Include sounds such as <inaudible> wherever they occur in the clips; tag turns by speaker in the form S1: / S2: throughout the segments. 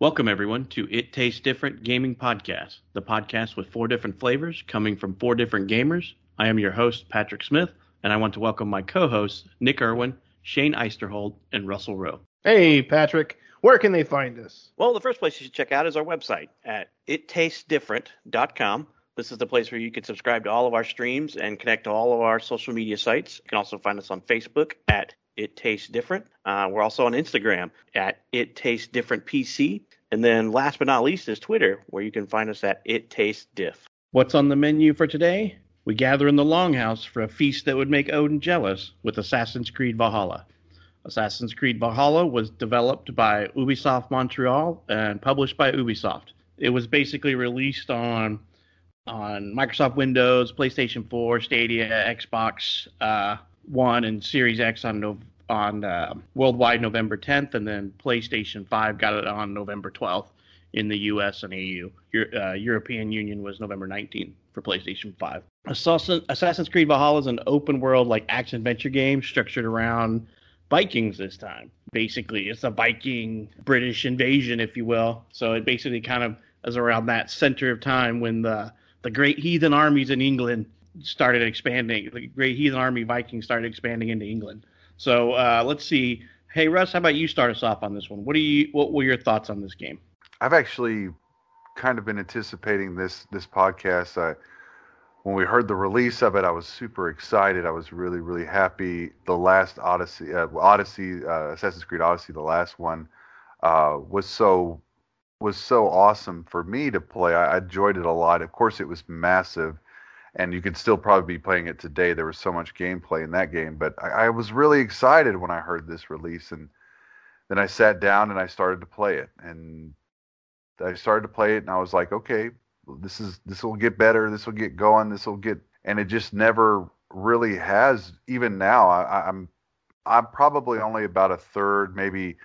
S1: Welcome, everyone, to It Tastes Different Gaming Podcast, the podcast with four different flavors coming from four different gamers. I am your host, Patrick Smith, and I want to welcome my co hosts, Nick Irwin, Shane Eisterhold, and Russell Rowe.
S2: Hey, Patrick. Where can they find us?
S1: Well, the first place you should check out is our website at ittastes.different.com. This is the place where you can subscribe to all of our streams and connect to all of our social media sites. You can also find us on Facebook at It Tastes Different. Uh, we're also on Instagram at It Tastes Different PC. And then last but not least is Twitter, where you can find us at It Tastes Diff. What's on the menu for today? We gather in the Longhouse for a feast that would make Odin jealous with Assassin's Creed Valhalla. Assassin's Creed Valhalla was developed by Ubisoft Montreal and published by Ubisoft. It was basically released on on Microsoft Windows, PlayStation 4, Stadia, Xbox uh, One, and Series X on no, on uh, worldwide November 10th, and then PlayStation 5 got it on November 12th in the US and EU. Euro, uh, European Union was November 19th for PlayStation 5. Assassin, Assassin's Creed Valhalla is an open world like action adventure game structured around Vikings this time. Basically, it's a Viking British invasion, if you will. So it basically kind of is around that center of time when the the great heathen armies in England started expanding. The great heathen army Vikings started expanding into England. So uh, let's see. Hey Russ, how about you start us off on this one? What do you? What were your thoughts on this game?
S3: I've actually kind of been anticipating this this podcast. I when we heard the release of it, I was super excited. I was really, really happy. The last Odyssey, uh, Odyssey, uh, Assassin's Creed Odyssey, the last one, uh, was so was so awesome for me to play. I, I, enjoyed it a lot. Of course, it was massive, and you could still probably be playing it today. There was so much gameplay in that game, but I, I was really excited when I heard this release, and then I sat down and I started to play it, and I started to play it, and I was like, okay, this is this will get better. This will get going. This will get, and it just never really has. Even now, I, I'm I'm probably only about a third, maybe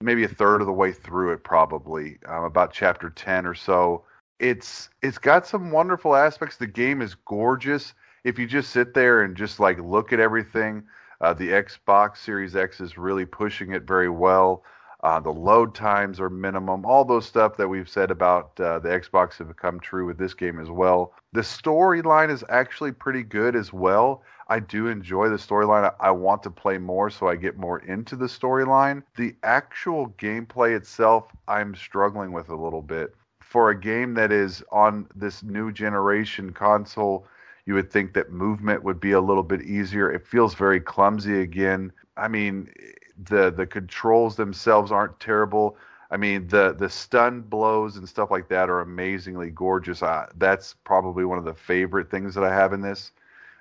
S3: maybe a third of the way through it. Probably about chapter ten or so. It's it's got some wonderful aspects. The game is gorgeous. If you just sit there and just like look at everything, uh, the Xbox Series X is really pushing it very well. Uh, the load times are minimum. All those stuff that we've said about uh, the Xbox have come true with this game as well. The storyline is actually pretty good as well. I do enjoy the storyline. I, I want to play more, so I get more into the storyline. The actual gameplay itself, I'm struggling with a little bit. For a game that is on this new generation console, you would think that movement would be a little bit easier. It feels very clumsy again. I mean, the the controls themselves aren't terrible. I mean, the the stun blows and stuff like that are amazingly gorgeous. Uh, that's probably one of the favorite things that I have in this.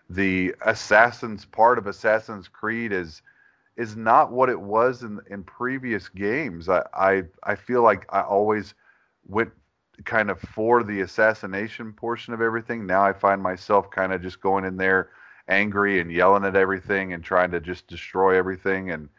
S3: The assassins part of Assassin's Creed is is not what it was in in previous games. I I, I feel like I always went kind of for the assassination portion of everything. Now I find myself kind of just going in there angry and yelling at everything and trying to just destroy everything and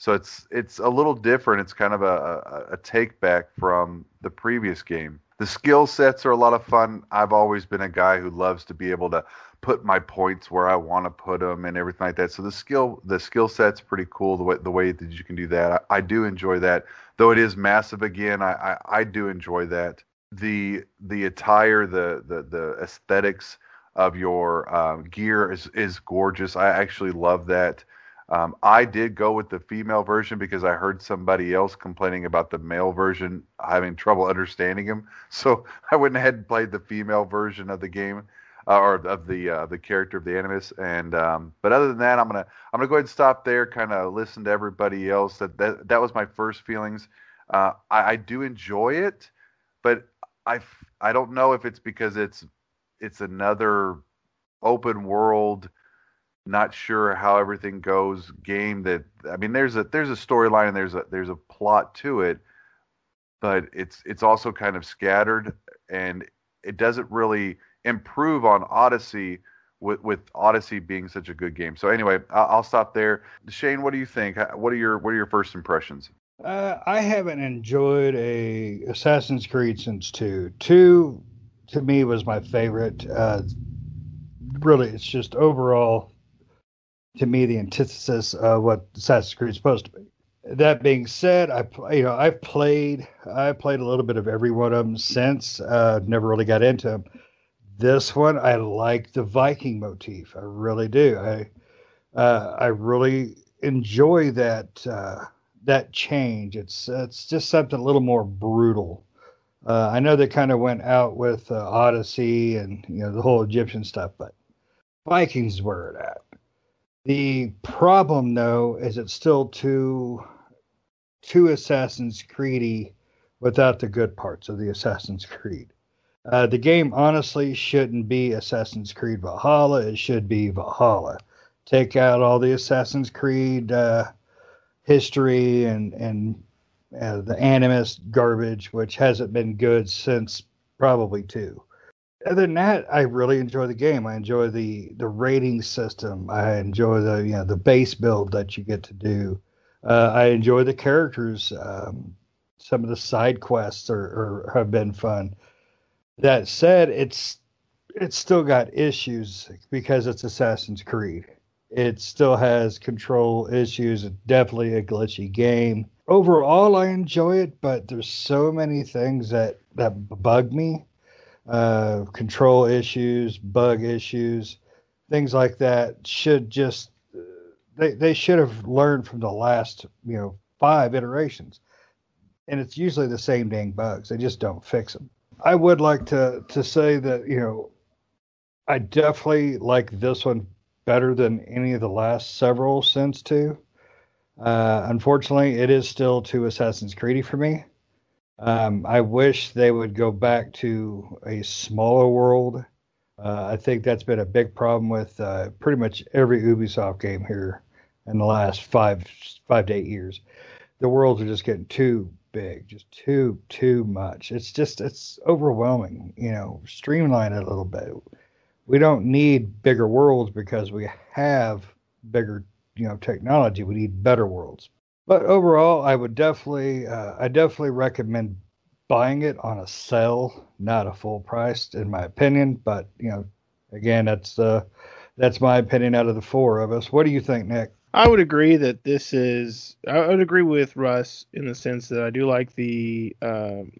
S3: so it's it's a little different. It's kind of a, a, a take back from the previous game. The skill sets are a lot of fun. I've always been a guy who loves to be able to put my points where I want to put them and everything like that. So the skill the skill set's pretty cool the way the way that you can do that. I, I do enjoy that, though it is massive. Again, I, I, I do enjoy that. The the attire, the the the aesthetics of your um, gear is is gorgeous. I actually love that. Um, I did go with the female version because I heard somebody else complaining about the male version having trouble understanding him. <laughs> So I went ahead and played the female version of the game, uh, or of the uh, the character of the Animus. And um, but other than that, I'm gonna I'm gonna go ahead and stop there. Kind of listen to everybody else. That that that was my first feelings. Uh, I, I do enjoy it, but I I don't know if it's because it's it's another open world not sure how everything goes game that I mean there's a there's a storyline and there's a there's a plot to it but it's it's also kind of scattered and it doesn't really improve on Odyssey with with Odyssey being such a good game. So anyway, I'll, I'll stop there. Shane, what do you think? What are your what are your first impressions?
S2: Uh, I haven't enjoyed a Assassin's Creed since two. Two to me was my favorite. Uh, really, it's just overall to me the antithesis of what Assassin's Creed is supposed to be. that being said, I you know I've played I played a little bit of every one of them since. Uh, never really got into them. This one I like the Viking motif. I really do. I uh, I really enjoy that uh, that change. It's it's just something a little more brutal. Uh, I know they kind of went out with uh, Odyssey and you know the whole Egyptian stuff, but Vikings were it at. The problem, though, is it's still too too Assassin's Creedy without the good parts of the Assassin's Creed. Uh, the game honestly shouldn't be Assassin's Creed Valhalla. It should be Valhalla. Take out all the Assassin's Creed uh, history and and uh, the Animus garbage, which hasn't been good since probably two. Other than that, I really enjoy the game. I enjoy the the rating system. I enjoy the you know the base build that you get to do. Uh, I enjoy the characters. Um, some of the side quests are, are have been fun. That said, it's it's still got issues because it's Assassin's Creed. It still has control issues. It's definitely a glitchy game. Overall, I enjoy it, but there's so many things that that bug me. Uh, control issues, bug issues, things like that should just they they should have learned from the last you know five iterations, and it's usually the same dang bugs. They just don't fix them. I would like to to say that you know I definitely like this one better than any of the last several since two. Uh, unfortunately, it is still too Assassin's Creedy for me. Um, I wish they would go back to a smaller world. Uh, I think that's been a big problem with uh, pretty much every Ubisoft game here in the last five five to eight years. The worlds are just getting too big, just too too much. It's just it's overwhelming. You know, streamline it a little bit. We don't need bigger worlds because we have bigger you know technology. We need better worlds. But overall, I would definitely uh, I definitely recommend buying it on a sale, not a full price, in my opinion. But you know, again, that's uh, that's my opinion out of the four of us. What do you think, Nick?
S4: I would agree that this is. I would agree with Russ in the sense that I do like the um,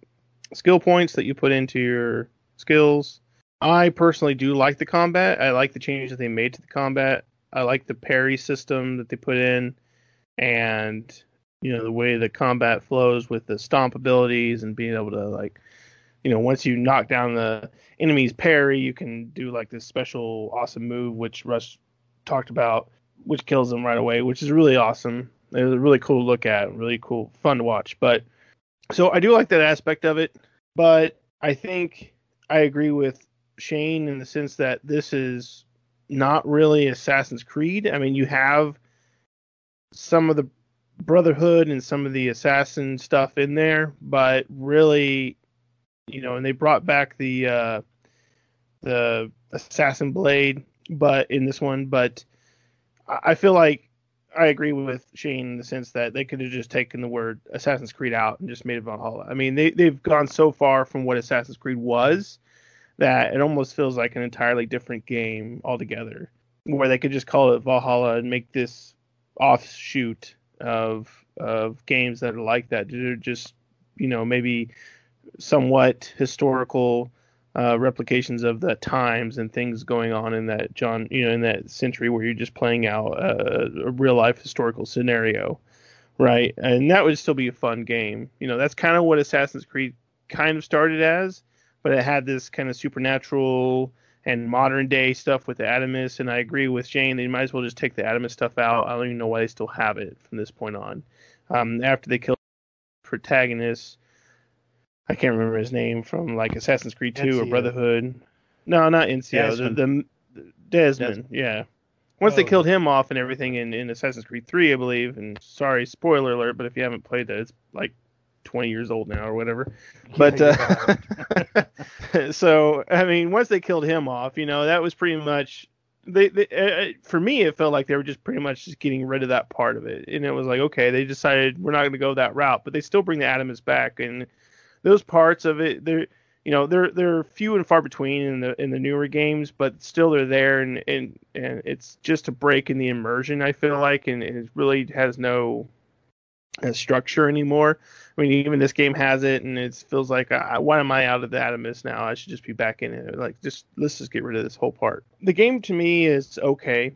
S4: skill points that you put into your skills. I personally do like the combat. I like the changes that they made to the combat. I like the parry system that they put in, and you know the way the combat flows with the stomp abilities and being able to like, you know, once you knock down the enemy's parry, you can do like this special awesome move which Russ talked about which kills them right away, which is really awesome. It was really cool to look at, really cool, fun to watch. But so I do like that aspect of it, but I think I agree with Shane in the sense that this is not really Assassin's Creed. I mean, you have some of the Brotherhood and some of the assassin stuff in there, but really, you know, and they brought back the uh, the assassin blade, but in this one, but I feel like I agree with Shane in the sense that they could have just taken the word Assassin's Creed out and just made it Valhalla. I mean, they they've gone so far from what Assassin's Creed was that it almost feels like an entirely different game altogether. Where they could just call it Valhalla and make this offshoot of of games that are like that. They're just you know maybe somewhat historical uh, replications of the times and things going on in that John, you know, in that century where you're just playing out a, a, real life historical scenario, right? And that would still be a fun game. You know, that's kind of what Assassin's Creed kind of started as, but it had this kind of supernatural and modern day stuff with the Animus. And I agree with Shane; they might as well just take the Animus stuff out. I don't even know why they still have it from this point on. Um, after they kill protagonist, I can't remember his name from like Assassin's Creed Two or Brotherhood. No, not Ezio. The, the, Desmond. Desmond. Yeah. Once oh. they killed him off and everything in, in Assassin's Creed Three, I believe. And sorry, spoiler alert, but if you haven't played that, it's like 20 years old now or whatever. <laughs> But uh, <laughs> so I mean, once they killed him off, you know, that was pretty much they, they uh, for me it felt like they were just pretty much just getting rid of that part of it. And it was like okay they decided we're not going to go that route but they still bring the Animus back. And those parts of it they're you know they're they're few and far between in the in the newer games but still they're there. And and, and it's just a break in the immersion i feel like and it really has no as structure anymore. I mean, even this game has it, and it feels like, uh, why am I out of the Animus now? I should just be back in it. Like, just let's just get rid of this whole part. The game to me is okay.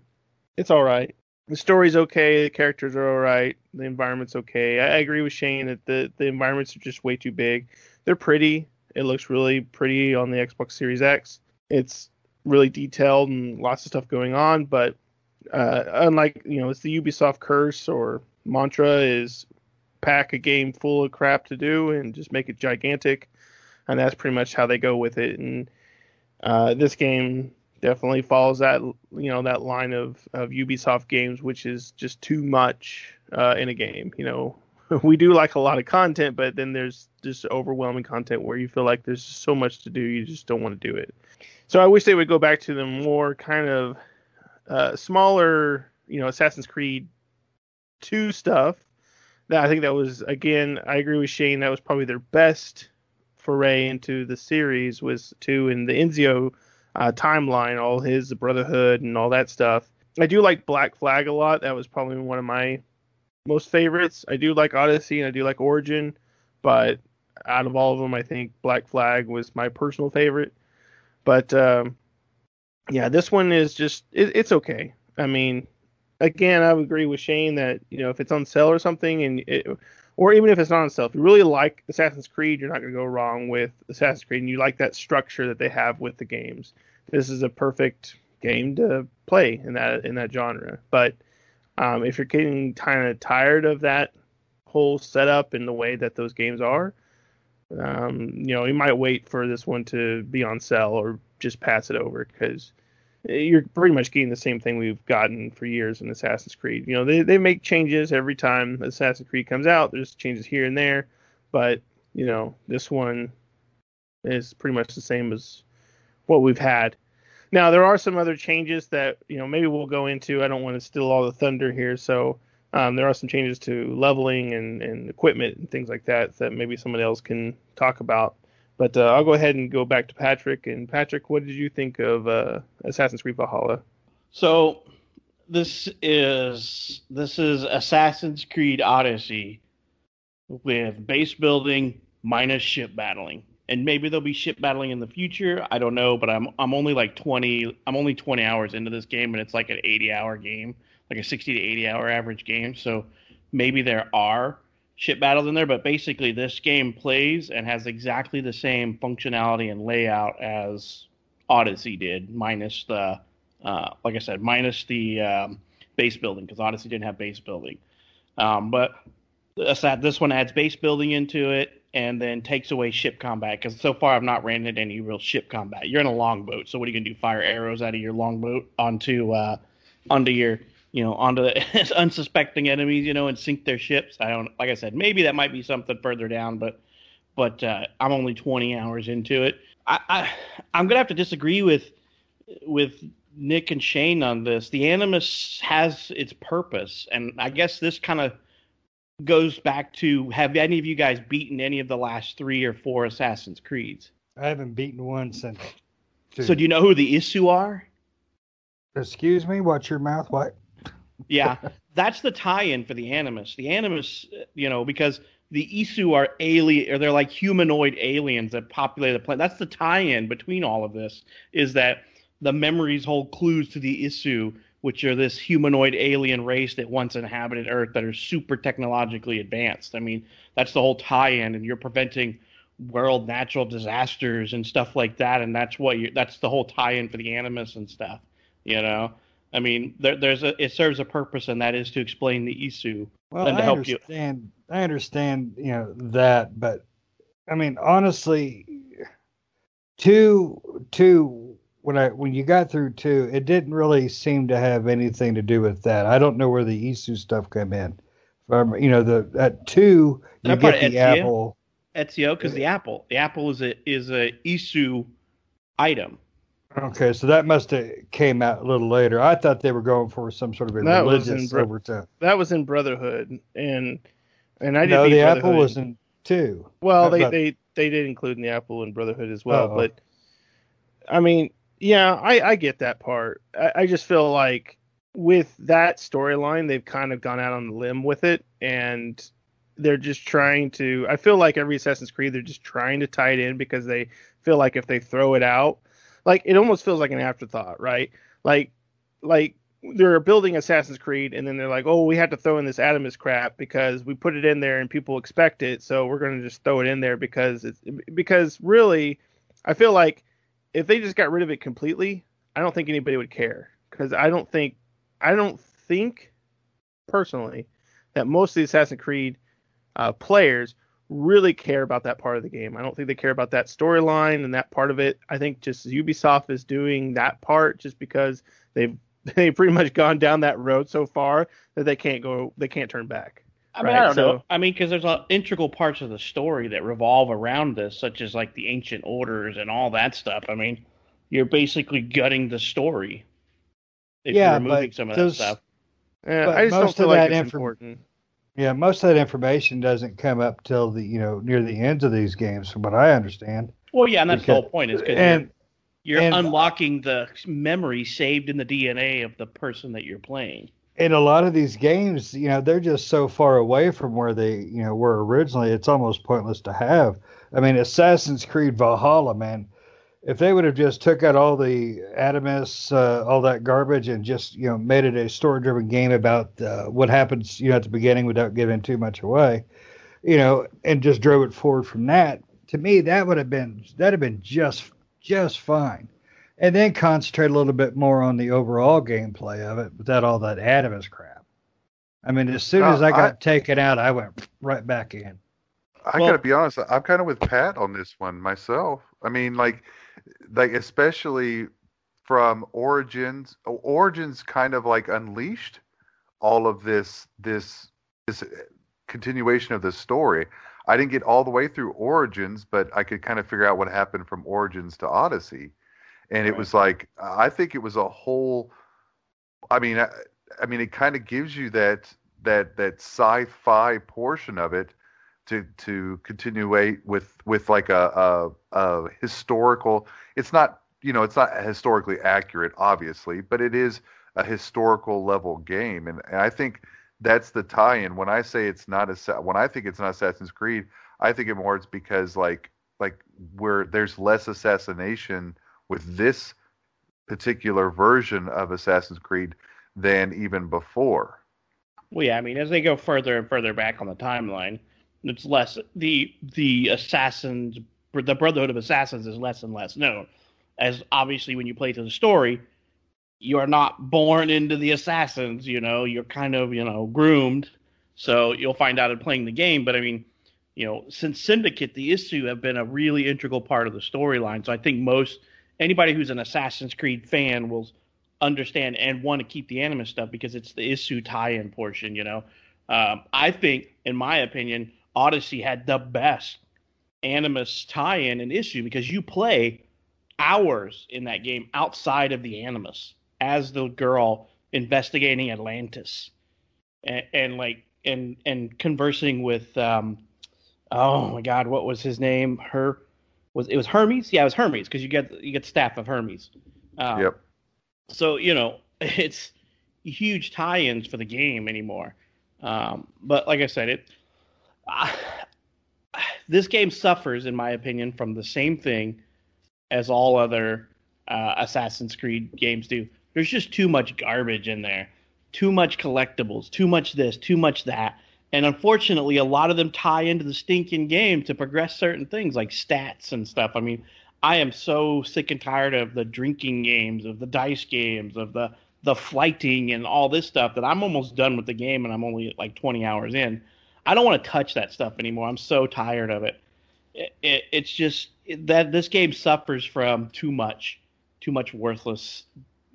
S4: It's all right. The story's okay. The characters are all right. The environment's okay. I, I agree with Shane that the the environments are just way too big. They're pretty. It looks really pretty on the Xbox Series X. It's really detailed and lots of stuff going on, but uh, unlike you know, it's the Ubisoft curse or mantra is pack a game full of crap to do and just make it gigantic, and that's pretty much how they go with it. And uh, this game definitely follows that you know that line of of Ubisoft games, which is just too much uh, in a game. You know, <laughs> we do like a lot of content, but then there's just overwhelming content where you feel like there's so much to do, you just don't want to do it. So I wish they would go back to the more kind of uh, smaller, you know, Assassin's Creed 2 stuff. That I think that was again, I agree with Shane. That was probably their best foray into the series was two in the Ezio uh, timeline, all his Brotherhood and all that stuff. I do like Black Flag a lot. That was probably one of my most favorites. I do like Odyssey and I do like Origin, but out of all of them, I think Black Flag was my personal favorite. But um, yeah, this one is just it, it's okay. I mean, again, I would agree with Shane that you know if it's on sale or something, and it, or even if it's not on sale, if you really like Assassin's Creed, you're not going to go wrong with Assassin's Creed, and you like that structure that they have with the games. This is a perfect game to play in that in that genre. But um, if you're getting kind of tired of that whole setup and the way that those games are, um, you know, you might wait for this one to be on sale or just pass it over because you're pretty much getting the same thing we've gotten for years in Assassin's Creed. You know, they, they make changes every time Assassin's Creed comes out. There's changes here and there, but you know, this one is pretty much the same as what we've had. Now there are some other changes that you know maybe we'll go into. I don't want to steal all the thunder here, so um, there are some changes to leveling and, and equipment and things like that that maybe somebody else can talk about. But uh, I'll go ahead and go back to Patrick. And Patrick, what did you think of uh, Assassin's Creed Valhalla?
S1: So this is this is Assassin's Creed Odyssey with base building minus ship battling. And maybe there'll be ship battling in the future. I don't know, but I'm I'm only like 20 I'm only 20 hours into this game and it's like an 80 hour game like a 60 to 80 hour average game. So maybe there are ship battles in there, but basically this game plays and has exactly the same functionality and layout as Odyssey did, minus the, uh, like I said, minus the um, base building because Odyssey didn't have base building. Um, but this one adds base building into it and then takes away ship combat because so far I've not ran into any real ship combat. You're in a longboat, so what are you gonna do? Fire arrows out of your longboat onto uh, onto your you know, onto the <laughs> unsuspecting enemies, you know, and sink their ships. I don't, like I said, maybe that might be something further down, but, but uh, I'm only 20 hours into it. I, I, I'm gonna have to disagree with, with Nick and Shane on this. The Animus has its purpose, and I guess this kind of goes back to: Have any of you guys beaten any of the last three or four Assassin's Creeds?
S2: I haven't beaten one since.
S1: Two. So do you know who the Isu are?
S2: Excuse me. Watch your mouth. What?
S1: Yeah, that's the tie-in for the Animus. The Animus, you know, because the Isu are alien, or they're like humanoid aliens that populate the planet. That's the tie-in between all of this. Is that the memories hold clues to the Isu, which are this humanoid alien race that once inhabited Earth that are super technologically advanced. I mean, that's the whole tie-in, and you're preventing world natural disasters and stuff like that, and that's what you that's the whole tie-in for the Animus and stuff. You know, I mean, there, there's a it serves a purpose, and that is to explain the Isu
S2: well,
S1: and to
S2: I
S1: help
S2: understand, you. I understand, you know that, but I mean, honestly, two two when I when you got through two, it didn't really seem to have anything to do with that. I don't know where the Isu stuff came in. From you know the at two you get the Ezio? apple.
S1: Ezio, because the apple, the apple is a is a Isu item.
S2: Okay, so that must have came out a little later. I thought they were going for some sort of a that religious bro- overtone.
S4: That was in Brotherhood, and and I didn't.
S2: No, the Apple was in two.
S4: Well, they, they they did include in the Apple in Brotherhood as well, oh, but I mean, yeah, I I get that part. I, I just feel like with that storyline, they've kind of gone out on the limb with it, and they're just trying to. I feel like every Assassin's Creed, they're just trying to tie it in because they feel like if they throw it out, like it almost feels like an afterthought, right? Like, like they're building Assassin's Creed, and then they're like, oh, we had to throw in this Animus crap because we put it in there and people expect it, so we're going to just throw it in there because it's because really, I feel like if they just got rid of it completely, I don't think anybody would care because I don't think I don't think personally that most of the Assassin's Creed uh, players really care about that part of the game. I don't think they care about that storyline and that part of it. I think just Ubisoft is doing that part just because they've <laughs> they've pretty much gone down that road so far that they can't go they can't turn back.
S1: I mean, right? I don't so, know. I mean, because there's a, integral parts of the story that revolve around this, such as like the ancient orders and all that stuff. I mean, you're basically gutting the story if
S2: yeah,
S1: you're removing
S2: but
S1: some of
S2: those,
S1: that stuff.
S4: Yeah, I just don't feel like it's inf- important.
S2: Yeah, most of that information doesn't come up till the you know near the ends of these games, from what I understand.
S1: Well, yeah, and that's because, the whole point is because and, you're, you're and, unlocking the memory saved in the DNA of the person that you're playing.
S2: In a lot of these games, you know, they're just so far away from where they you know were originally. It's almost pointless to have. I mean, Assassin's Creed Valhalla, man if they would have just took out all the Animus, uh, all that garbage, and just you know made it a story-driven game about uh, what happens, you know, at the beginning without giving too much away, you know, and just drove it forward from that, to me that would have been that'd have been just just fine, and then concentrate a little bit more on the overall gameplay of it without all that Animus crap. I mean, as soon as I got I, taken out, I went right back in.
S3: I well, got to be honest. I'm kind of with Pat on this one myself. I mean, like like especially from Origins. Origins kind of like unleashed all of this this this uh, continuation of the story. I didn't get all the way through Origins, but I could kind of figure out what happened from Origins to Odyssey, and right. it was like I think it was a whole. I mean, I, I mean, it kind of gives you that that that sci-fi portion of it to to continuate with with like a, a, a historical. It's not you know it's not historically accurate, obviously, but it is a historical level game, and, and I think that's the tie-in. When I say it's not a when I think it's not Assassin's Creed, I think it more it's because like like where there's less assassination with this particular version of Assassin's Creed than even before.
S1: Well, yeah, I mean, as they go further and further back on the timeline, it's less the the assassins the brotherhood of assassins is less and less known. As obviously when you play through the story you are not born into the assassins you know you're kind of you know groomed. So you'll find out in playing the game. But i mean you know since syndicate the Isu have been a really integral part of the storyline. So i think most anybody who's an assassin's creed fan will understand and want to keep the Animus stuff because it's the Isu tie-in portion you know. Um, i think in my opinion Odyssey had the best Animus tie-in and Isu because you play hours in that game outside of the Animus as the girl investigating Atlantis. And, and like and and conversing with um oh my god what was his name? Her was it was Hermes? Yeah it was Hermes because you get you get staff of Hermes.
S3: Um, yep.
S1: so you know <laughs> it's huge tie-ins for the game anymore. Um but like I said it <sighs> this game suffers, in my opinion, from the same thing as all other uh, Assassin's Creed games do. There's just too much garbage in there, too much collectibles, too much this, too much that. And unfortunately, a lot of them tie into the stinking game to progress certain things like stats and stuff. I mean, I am so sick and tired of the drinking games, of the dice games, of the the flyting and all this stuff that I'm almost done with the game and I'm only like 20 hours in. I don't want to touch that stuff anymore. I'm so tired of it. it, it it's just that this game suffers from too much, too much worthless,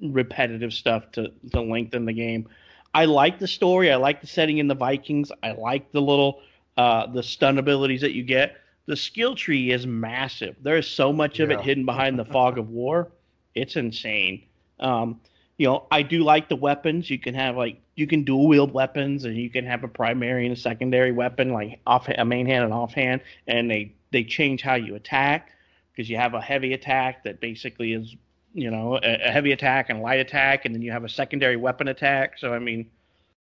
S1: repetitive stuff to to lengthen the game. I like the story. I like the setting in the Vikings. I like the little uh, the stun abilities that you get. The skill tree is massive. There is so much of yeah. it hidden behind the fog of war. It's insane. Um, you know, I do like the weapons. You can have like you can dual wield weapons, and you can have a primary and a secondary weapon, like off a main hand and offhand, and they they change how you attack because you have a heavy attack that basically is you know a, a heavy attack and a light attack, and then you have a secondary weapon attack. So I mean,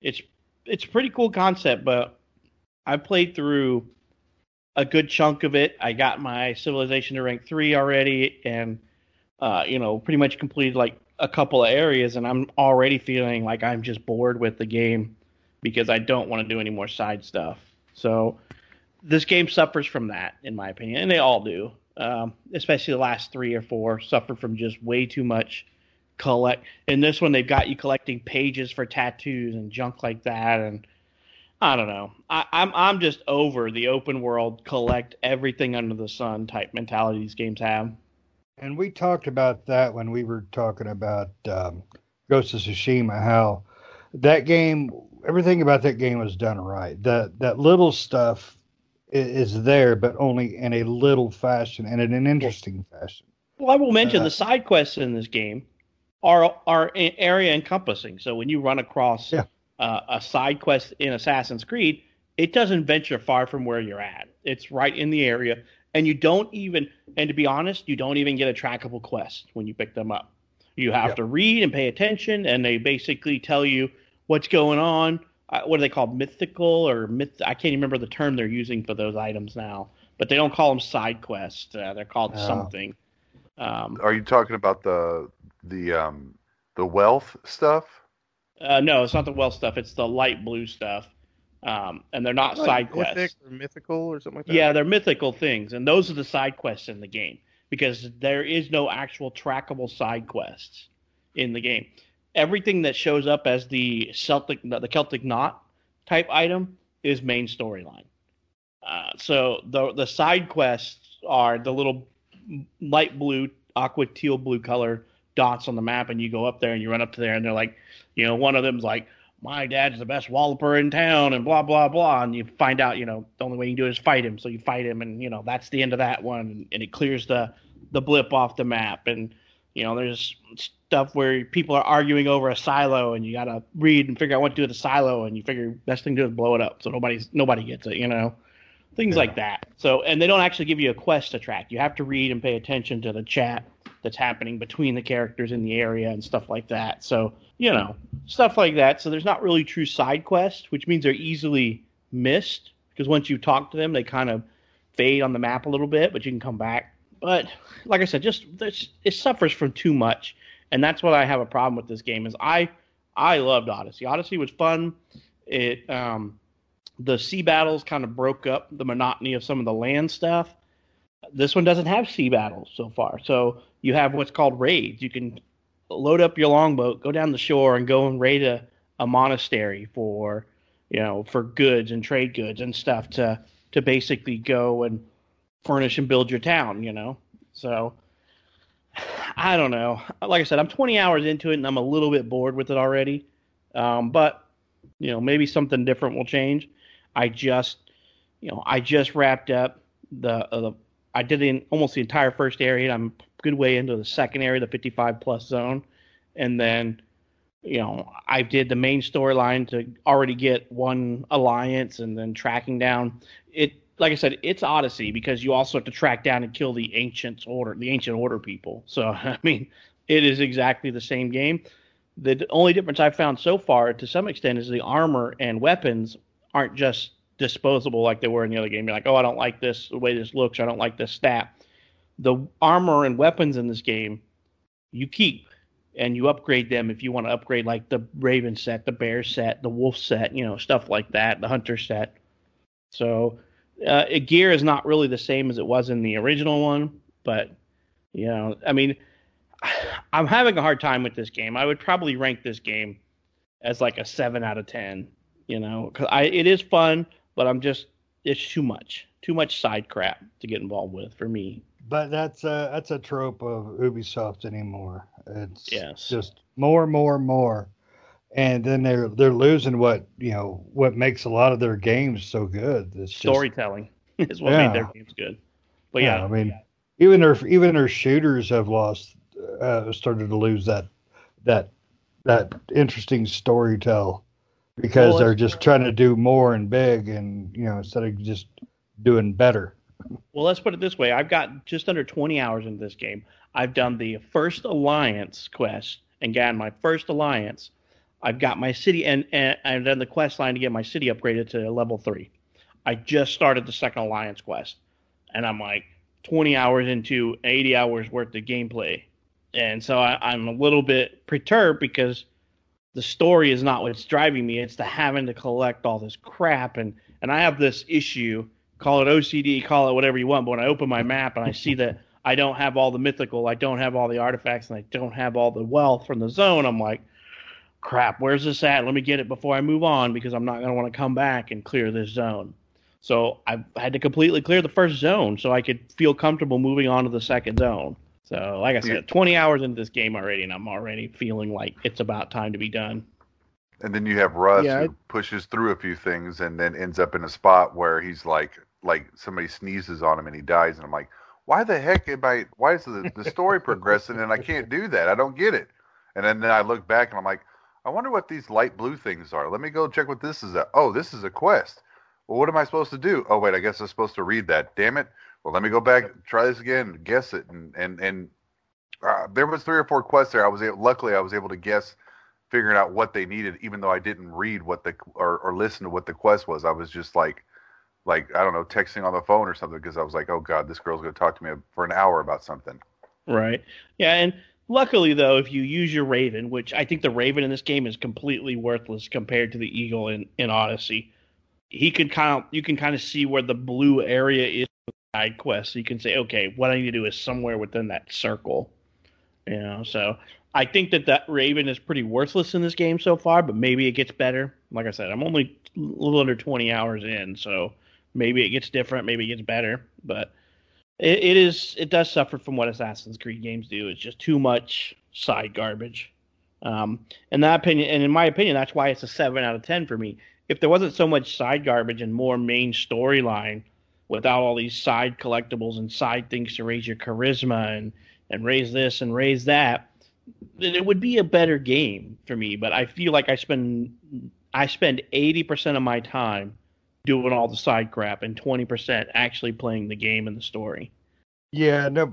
S1: it's it's a pretty cool concept, but I played through a good chunk of it. I got my civilization to rank three already, and uh, you know, pretty much completed like a couple of areas, and I'm already feeling like I'm just bored with the game because I don't want to do any more side stuff. So this game suffers from that, in my opinion, and they all do. Um, especially the last three or four suffer from just way too much collect. In this one, they've got you collecting pages for tattoos and junk like that, and I don't know. I, I'm I'm just over the open world, collect everything under the sun type mentality these games have.
S2: And we talked about that when we were talking about um, Ghost of Tsushima, how that game, everything about that game was done right. That that little stuff is, is there, but only in a little fashion and in an interesting fashion.
S1: Well, I will mention
S2: Uh,
S1: the side quests in this game are are area encompassing. So when you run across
S2: Yeah.
S1: uh, a side quest in Assassin's Creed, it doesn't venture far from where you're at. It's right in the area, and you don't even. And to be honest, you don't even get a trackable quest when you pick them up. You have
S2: Yeah.
S1: to read and pay attention, and they basically tell you what's going on. Uh, what are they called? Mythical or myth? I can't even remember the term they're using for those items now. But they don't call them side quests. Uh, they're called
S2: Oh.
S1: something. Um,
S3: Are you talking about the the um the wealth stuff?
S1: Uh, no, it's not the wealth stuff. It's the light blue stuff, um, and they're not
S4: Like
S1: side
S4: mythic
S1: quests.
S4: or mythical or something like that.
S1: Yeah, they're mythical things, and those are the side quests in the game because there is no actual trackable side quests in the game. Everything that shows up as the Celtic, the Celtic knot type item is main storyline. Uh, so the the side quests are the little light blue, aqua teal blue color dots on the map, and you go up there and you run up to there, and they're like, you know, one of them's like, my dad's the best walloper in town, and blah blah blah, and you find out, you know, the only way you can do it is fight him, so you fight him, and you know that's the end of that one, and it clears the the blip off the map, and you know, there's stuff where people are arguing over a silo, and you gotta read and figure out what to do with the silo, and you figure best thing to do is blow it up, so nobody's nobody gets it, you know things
S2: Yeah.
S1: like that. So, and they don't actually give you a quest to track. You have to read and pay attention to the chat that's happening between the characters in the area and stuff like that. So, you know, stuff like that. So, there's not really true side quests, which means they're easily missed because once you talk to them, they kind of fade on the map a little bit, but you can come back. But like I said, just it suffers from too much, and that's what I have a problem with this game. Is I I loved Odyssey. Odyssey was fun. It um, the sea battles kind of broke up the monotony of some of the land stuff. This one doesn't have sea battles so far. So you have what's called raids. You can load up your longboat, go down the shore, and go and raid a, a monastery for you know for goods and trade goods and stuff to to basically go and furnish and build your town. You know, so <sighs> I don't know. Like I said, I'm 20 hours into it and I'm a little bit bored with it already. Um, but you know, maybe something different will change. I just, you know, I just wrapped up the, uh, the I did in almost the entire first area. And I'm good way into the second area, the 55 plus zone, and then, you know, I did the main storyline to already get one alliance, and then tracking down it. Like I said, it's Odyssey because you also have to track down and kill the ancient order, the ancient order people. So <laughs> I mean, it is exactly the same game. The only difference I've found so far, to some extent, is the armor and weapons aren't just disposable like they were in the other game. You're like, oh, I don't like this the way this looks. I don't like this stat. The armor and weapons in this game, you keep and you upgrade them if you want to upgrade like the Raven set, the Bear set, the Wolf set, you know, stuff like that, the Hunter set. So uh, gear is not really the same as it was in the original one, but you know, I mean, <sighs> I'm having a hard time with this game. I would probably rank this game as like a seven out of ten. You know, because I it is fun, but I'm just it's too much, too much side crap to get involved with for me.
S2: But that's a that's a trope of Ubisoft anymore. It's
S1: Yes.
S2: just more, more, more, and then they're they're losing what you know what makes a lot of their games so good. It's just,
S1: Storytelling <laughs> is what
S2: Yeah.
S1: made their games good. But yeah,
S2: I mean, even their even their shooters have lost, uh, started to lose that that that interesting storytell because
S1: Well,
S2: they're just trying to do more and big, and you know instead of just doing better.
S1: Well, let's put it this way. I've got just under 20 hours into this game. I've done the first alliance quest and gotten my first alliance. I've got my city and, and I've done the quest line to get my city upgraded to level three. I just started the second Alliance quest, and I'm like 20 hours into 80 hours worth of gameplay, and so I, I'm a little bit perturbed because the story is not what's driving me. It's the having to collect all this crap, and and I have this issue. Call it OCD, call it whatever you want. But when I open my map and I see that I don't have all the mythical, I don't have all the artifacts, and I don't have all the wealth from the zone, I'm like, crap, where's this at? Let me get it before I move on because I'm not going to want to come back and clear this zone. So I had to completely clear the first zone so I could feel comfortable moving on to the second zone. So, like I said, 20 hours into this game already, and I'm already feeling like it's about time to be done.
S3: And then you have Russ
S4: Yeah,
S3: who pushes through a few things and then ends up in a spot where he's like, like somebody sneezes on him and he dies, and I'm like, why the heck am I? Why is the the story <laughs> progressing and I can't do that? I don't get it. And then, then I look back and I'm like, I wonder what these light blue things are. Let me go check what this is. At. Oh, this is a quest. Well, what am I supposed to do? Oh, wait, I guess I'm supposed to read that. Damn it. Well, let me go back, try this again, guess it, and and and uh, there was three or four quests there. I was able, luckily I was able to guess, figuring out what they needed, even though I didn't read what the or, or listen to what the quest was. I was just like, like I don't know, texting on the phone or something because I was like, oh god, this girl's going to talk to me for an hour about something.
S1: Right. Yeah, and luckily though, if you use your Raven, which I think the Raven in this game is completely worthless compared to the Eagle in, in Odyssey, he can kind of you can kind of see where the blue area is side quest. So you can say, okay, what I need to do is somewhere within that circle. You know, so I think that that Raven is pretty worthless in this game so far, but maybe it gets better. Like I said, I'm only a little under 20 hours in, so maybe it gets different, maybe it gets better, but it, it is it does suffer from what Assassin's Creed games do. It's just too much side garbage. Um, in that opinion, and in my opinion, that's why it's a seven out of ten for me. If there wasn't so much side garbage and more main storyline, without all these side collectibles and side things to raise your charisma and and raise this and raise that, then it would be a better game for me. But I feel like I spend I spend eighty percent of my time doing all the side crap and twenty percent actually playing the game and the story.
S2: Yeah, no,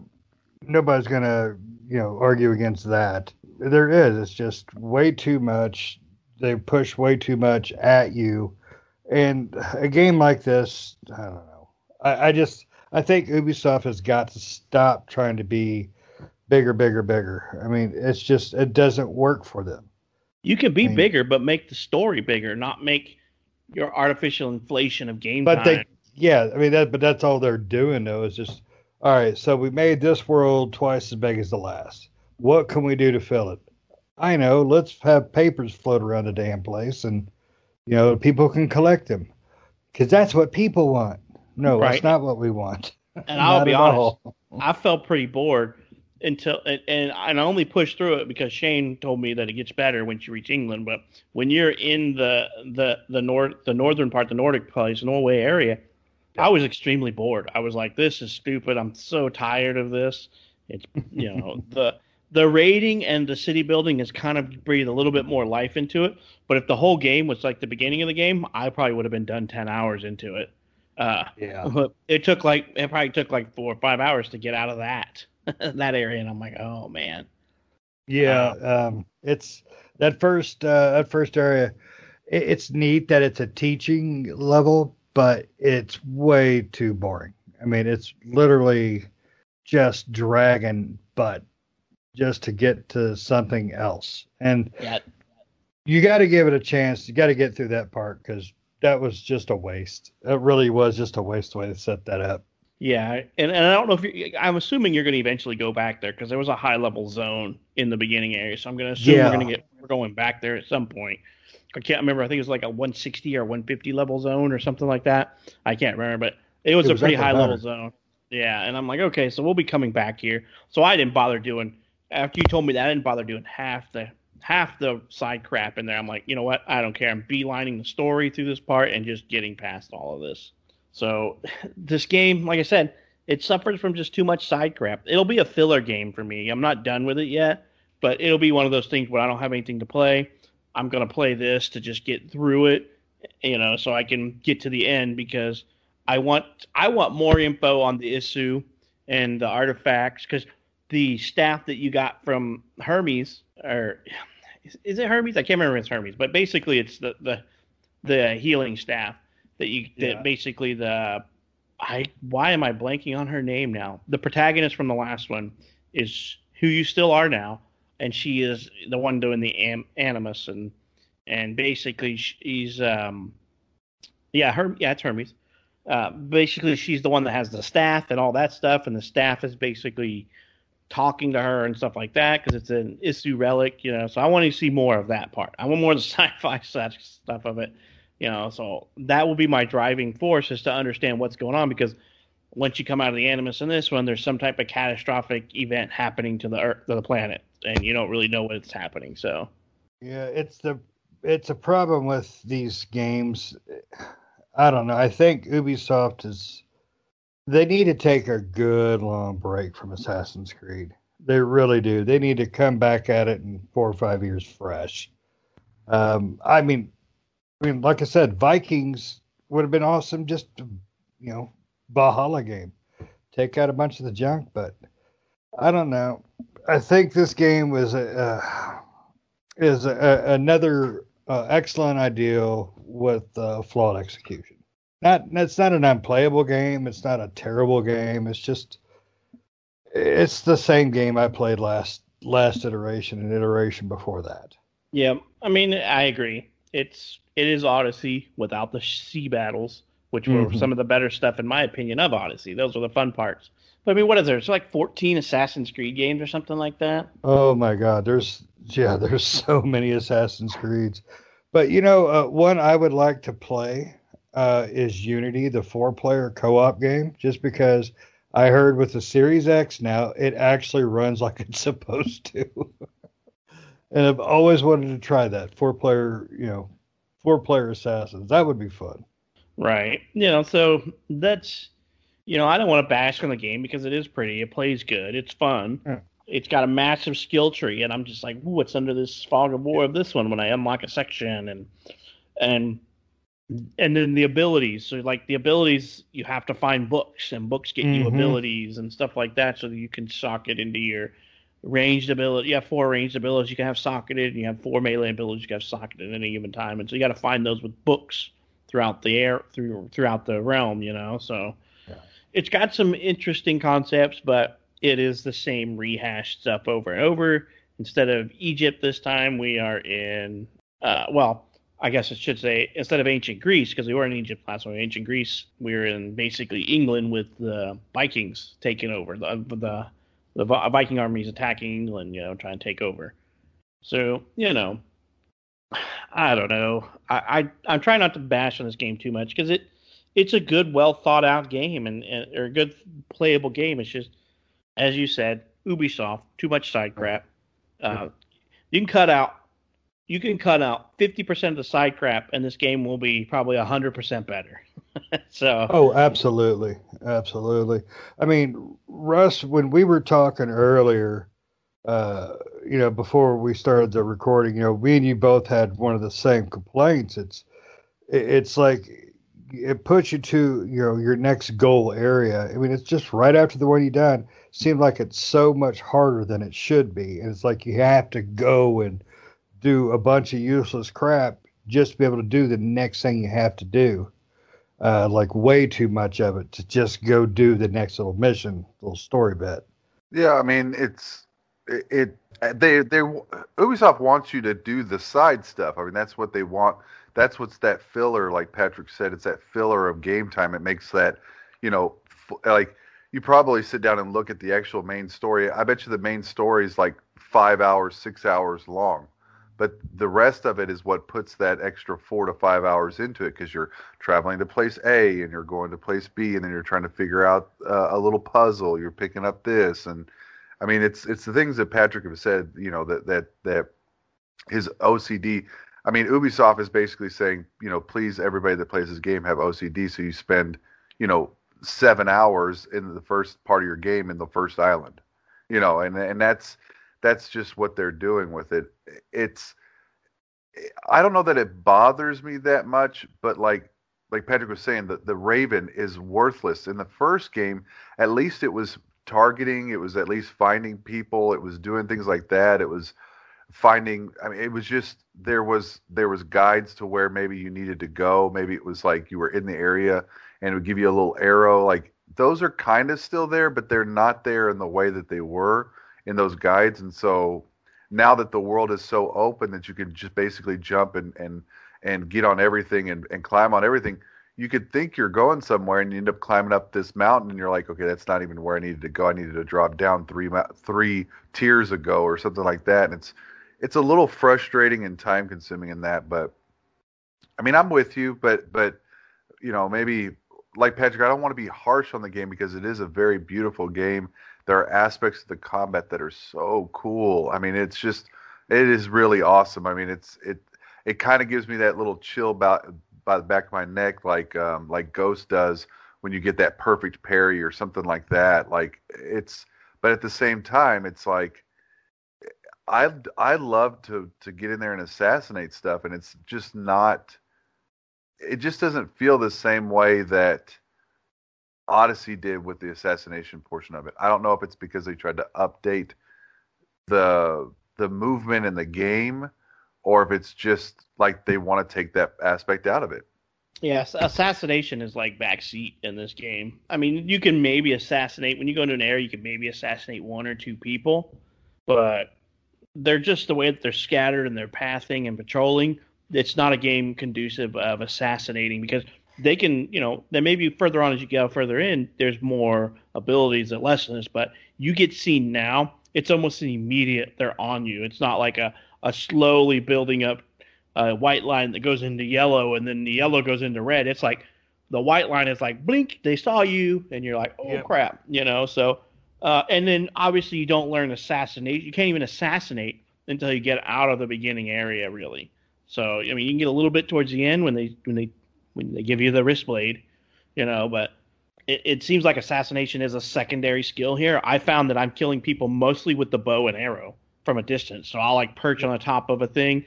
S2: nobody's gonna you know argue against that. There is. It's just way too much. They push way too much at you, and a game like this, I don't know. I, I just I think Ubisoft has got to stop trying to be bigger, bigger, bigger. I mean, it's just it doesn't work for them.
S1: You can be
S2: I mean-
S1: bigger, but make the story bigger, not make your artificial inflation of game
S2: But
S1: time.
S2: they, yeah, I mean that. But that's all they're doing though. Is just all right. So we made this world twice as big as the last. What can we do to fill it? I know. Let's have papers float around the damn place, and you know people can collect them, because that's what people want. No,
S1: Right.
S2: that's not what we want.
S1: and I'll be honest. <laughs> I felt pretty bored until and, and I only pushed through it because Shane told me that it gets better once you reach England. But when you're in the the the north the northern part, the Nordic place, Norway area, I was extremely bored. I was like, this is stupid. I'm so tired of this. It's you <laughs> know the the raiding and the city building has kind of breathed a little bit more life into it. But if the whole game was like the beginning of the game, I probably would have been done ten hours into it. Uh,
S2: Yeah. <laughs>
S1: it took like it probably took like four or five hours to get out of that <laughs> that area, and I'm like, oh man,
S2: Yeah, um, it's that first uh, that first area. It, it's neat that it's a teaching level, but it's way too boring. I mean, it's literally just dragging butt just to get to something else, and
S1: yeah,
S2: you got to give it a chance. You got to get through that part because that was just a waste. It really was just a waste the way they set that up.
S1: yeah, and, and I don't know if you, I'm assuming you're going to eventually go back there because there was a high level zone in the beginning area, so I'm going to assume
S2: Yeah.
S1: we're going to get we're going back there at some point. I can't remember. I think it was like a 160 or 150 level zone or something like that. I can't remember, but it was
S2: It
S1: a
S2: was
S1: pretty high level zone. Yeah, and I'm like, okay, so we'll be coming back here. So I didn't bother doing after you told me that I didn't bother doing half the half the side crap in there. I'm like, you know what? I don't care. I'm beelining the story through this part and just getting past all of this. So <laughs> this game, like I said, it suffers from just too much side crap. It'll be a filler game for me. I'm not done with it yet, but it'll be one of those things where I don't have anything to play. I'm gonna play this to just get through it, you know, so I can get to the end because I want I want more info on the Isu and the artifacts because the staff that you got from Hermes or is, is it Hermes? I can't remember if it's Hermes, but basically it's the the the healing staff. that you
S2: Yeah.
S1: that basically the I why am I blanking on her name now? The protagonist from the last one is who you still are now, and she is the one doing the am, animus and and basically she's um yeah her yeah it's Hermes. Uh, basically, she's the one that has the staff and all that stuff, and the staff is basically talking to her and stuff like that because it's an Isu relic, you know. So I want to see more of that part. I want more of the <laughs> sci-fi stuff stuff of it, you know. So that will be my driving force is to understand what's going on because once you come out of the animus in this one, there's some type of catastrophic event happening to the earth, to the planet, and you don't really know what's happening. So
S2: Yeah, it's the it's a problem with these games. I don't know. I think Ubisoft is they need to take a good long break from Assassin's Creed. They really do. They need to come back at it in four or five years fresh. Um, I mean, I mean, like I said, Vikings would have been awesome. Just you know, Valhalla game, take out a bunch of the junk. But I don't know. I think this game was a. Uh, is a, another uh, excellent ideal with uh, flawed execution. Not it's not an unplayable game. It's not a terrible game. It's just it's the same game I played last last iteration and iteration before that.
S1: yeah, I mean I agree. It's it is Odyssey without the sea battles, which were
S2: Mhm.
S1: some of the better stuff in my opinion of Odyssey. Those were the fun parts. But I mean, what is there? It's like 14 Assassin's Creed games or something like that.
S2: Oh my God, there's yeah, <laughs> there's so many Assassin's Creeds, but you know, uh, one I would like to play uh, is Unity, the four-player co-op game, just because I heard with the Series X now it actually runs <laughs> like it's supposed to, and I've always wanted to try that four-player, you know, four-player Assassins. That would be fun.
S1: Right. You know, so that's you know, I don't want to bash on the game because it is pretty. It plays good. It's fun.
S2: Yeah.
S1: It's got a massive skill tree, and I'm just like, ooh, what's under this fog of war of this one when I unlock a section and and and then the abilities. So like the abilities, you have to find books, and books get you
S2: Mhm.
S1: abilities and stuff like that, so that you can socket into your ranged ability. You have four ranged abilities you can have socketed, and you have four melee abilities you can have socketed at any given time, and so you got to find those with books throughout the air through throughout the realm. You know, so
S2: Yeah.
S1: it's got some interesting concepts, but it is the same rehashed stuff over and over. Instead of Egypt this time, we are in uh, well. I guess I should say instead of ancient Greece, because we were in Egypt last one. Ancient Greece, we were in basically England with the Vikings taking over. The the the Viking armies attacking England, you know, trying to take over. So you know, I don't know. I, I I'm trying not to bash on this game too much because it it's a good, well thought out game and, and or a good playable game. It's just as you said, Ubisoft, too much side crap. Uh, you can cut out you can cut out fifty percent of the side crap, and this game will be probably hundred percent better. <laughs> so
S2: Oh, absolutely, absolutely. I mean, Russ, when we were talking earlier, uh, you know, before we started the recording, you know, we and you both had one of the same complaints. It's, it's like it puts you to you know your next goal area. I mean, it's just right after the one you done. Seemed like it's so much harder than it should be, and it's like you have to go and do a bunch of useless crap just to be able to do the next thing you have to do uh, like way too much of it to just go do the next little mission, little story bit.
S3: Yeah, I mean it's it, it they they Ubisoft wants you to do the side stuff. I mean that's what they want. That's what's that filler, like Patrick said. It's that filler of game time. It makes that you know like you probably sit down and look at the actual main story. I bet you the main story is like five hours, six hours long. But the rest of it is what puts that extra four to five hours into it because you're traveling to place A and you're going to place B and then you're trying to figure out uh, a little puzzle. You're picking up this and I mean it's it's the things that Patrick have said. You know that that that his OCD. I mean Ubisoft is basically saying you know please everybody that plays this game have OCD so you spend you know seven hours in the first part of your game in the first island. You know and and that's that's just what they're doing with it. It's I don't know that it bothers me that much, but like like Patrick was saying, the, the Raven is worthless. In the first game, at least it was targeting, it was at least finding people, it was doing things like that. It was finding. I mean, it was just there was there was guides to where maybe you needed to go. Maybe it was like you were in the area and it would give you a little arrow. Like those are kind of still there, but they're not there in the way that they were in those guides. And so now that the world is so open that you can just basically jump and and and get on everything and, and climb on everything you could think you're going somewhere and you end up climbing up this mountain and you're like okay that's not even where i needed to go. I needed to drop down three three tiers ago or something like that. And it's it's a little frustrating and time consuming in that but i mean i'm with you but but you know maybe like patrick i don't want to be harsh on the game because it is a very beautiful game there are aspects of the combat that are so cool i mean it's just it is really awesome i mean it's it it kind of gives me that little chill about by the back of my neck, like um, like Ghost does when you get that perfect parry or something like that. Like it's, but at the same time, it's like I I love to to get in there and assassinate stuff, and it's just not. It just doesn't feel the same way that Odyssey did with the assassination portion of it. I don't know if it's because they tried to update the the movement in the game or if it's just like they want to take that aspect out of it.
S1: Yes, assassination is like backseat in this game. I mean, you can maybe assassinate when you go into an area, you can maybe assassinate one or two people, but they're just the way that they're scattered and they're pathing and patrolling. It's not a game conducive of assassinating because they can, you know, then maybe further on as you go further in, there's more abilities that lessen this, but you get seen now, it's almost an immediate they're on you. It's not like a a slowly building up uh, white line that goes into yellow and then the yellow goes into red. It's like the white line is like blink, they saw you, and you're like, oh yep. crap, you know. So, uh, and then obviously you don't learn assassinate. You can't even assassinate until you get out of the beginning area, really. So, I mean, you can get a little bit towards the end when they when they when they give you the wrist blade, you know, but it, it seems like assassination is a secondary skill here. I found that I'm killing people mostly with the bow and arrow from a distance. So I'll like perch on the top of a thing.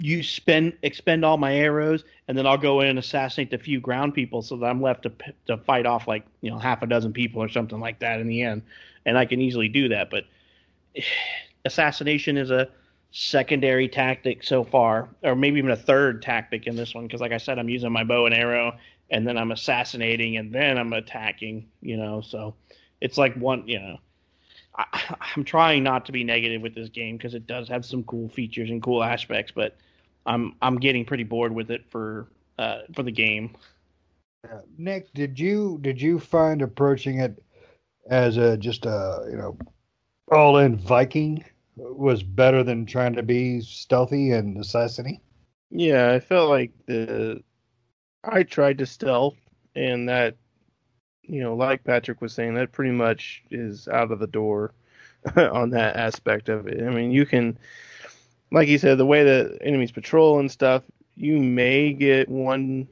S1: You spend expend all my arrows, and then I'll go in and assassinate the few ground people, so that I'm left to to fight off like you know half a dozen people or something like that in the end, and I can easily do that. But <sighs> assassination is a secondary tactic so far, or maybe even a third tactic in this one, because like I said, I'm using my bow and arrow, and then I'm assassinating, and then I'm attacking. You know, so it's like one, you know, I, <laughs> am trying not to be negative with this game because it does have some cool features and cool aspects, but I'm I'm getting pretty bored with it for uh, for the game.
S2: Uh, Nick, did you did you find approaching it as a just a you know all in Viking was better than trying to be stealthy and necessity.
S4: Yeah, I felt like the I tried to stealth and that you know, like Patrick was saying, that pretty much is out of the door <laughs> on that aspect of it. I mean, you can, like you said, the way that enemies patrol and stuff, you may get one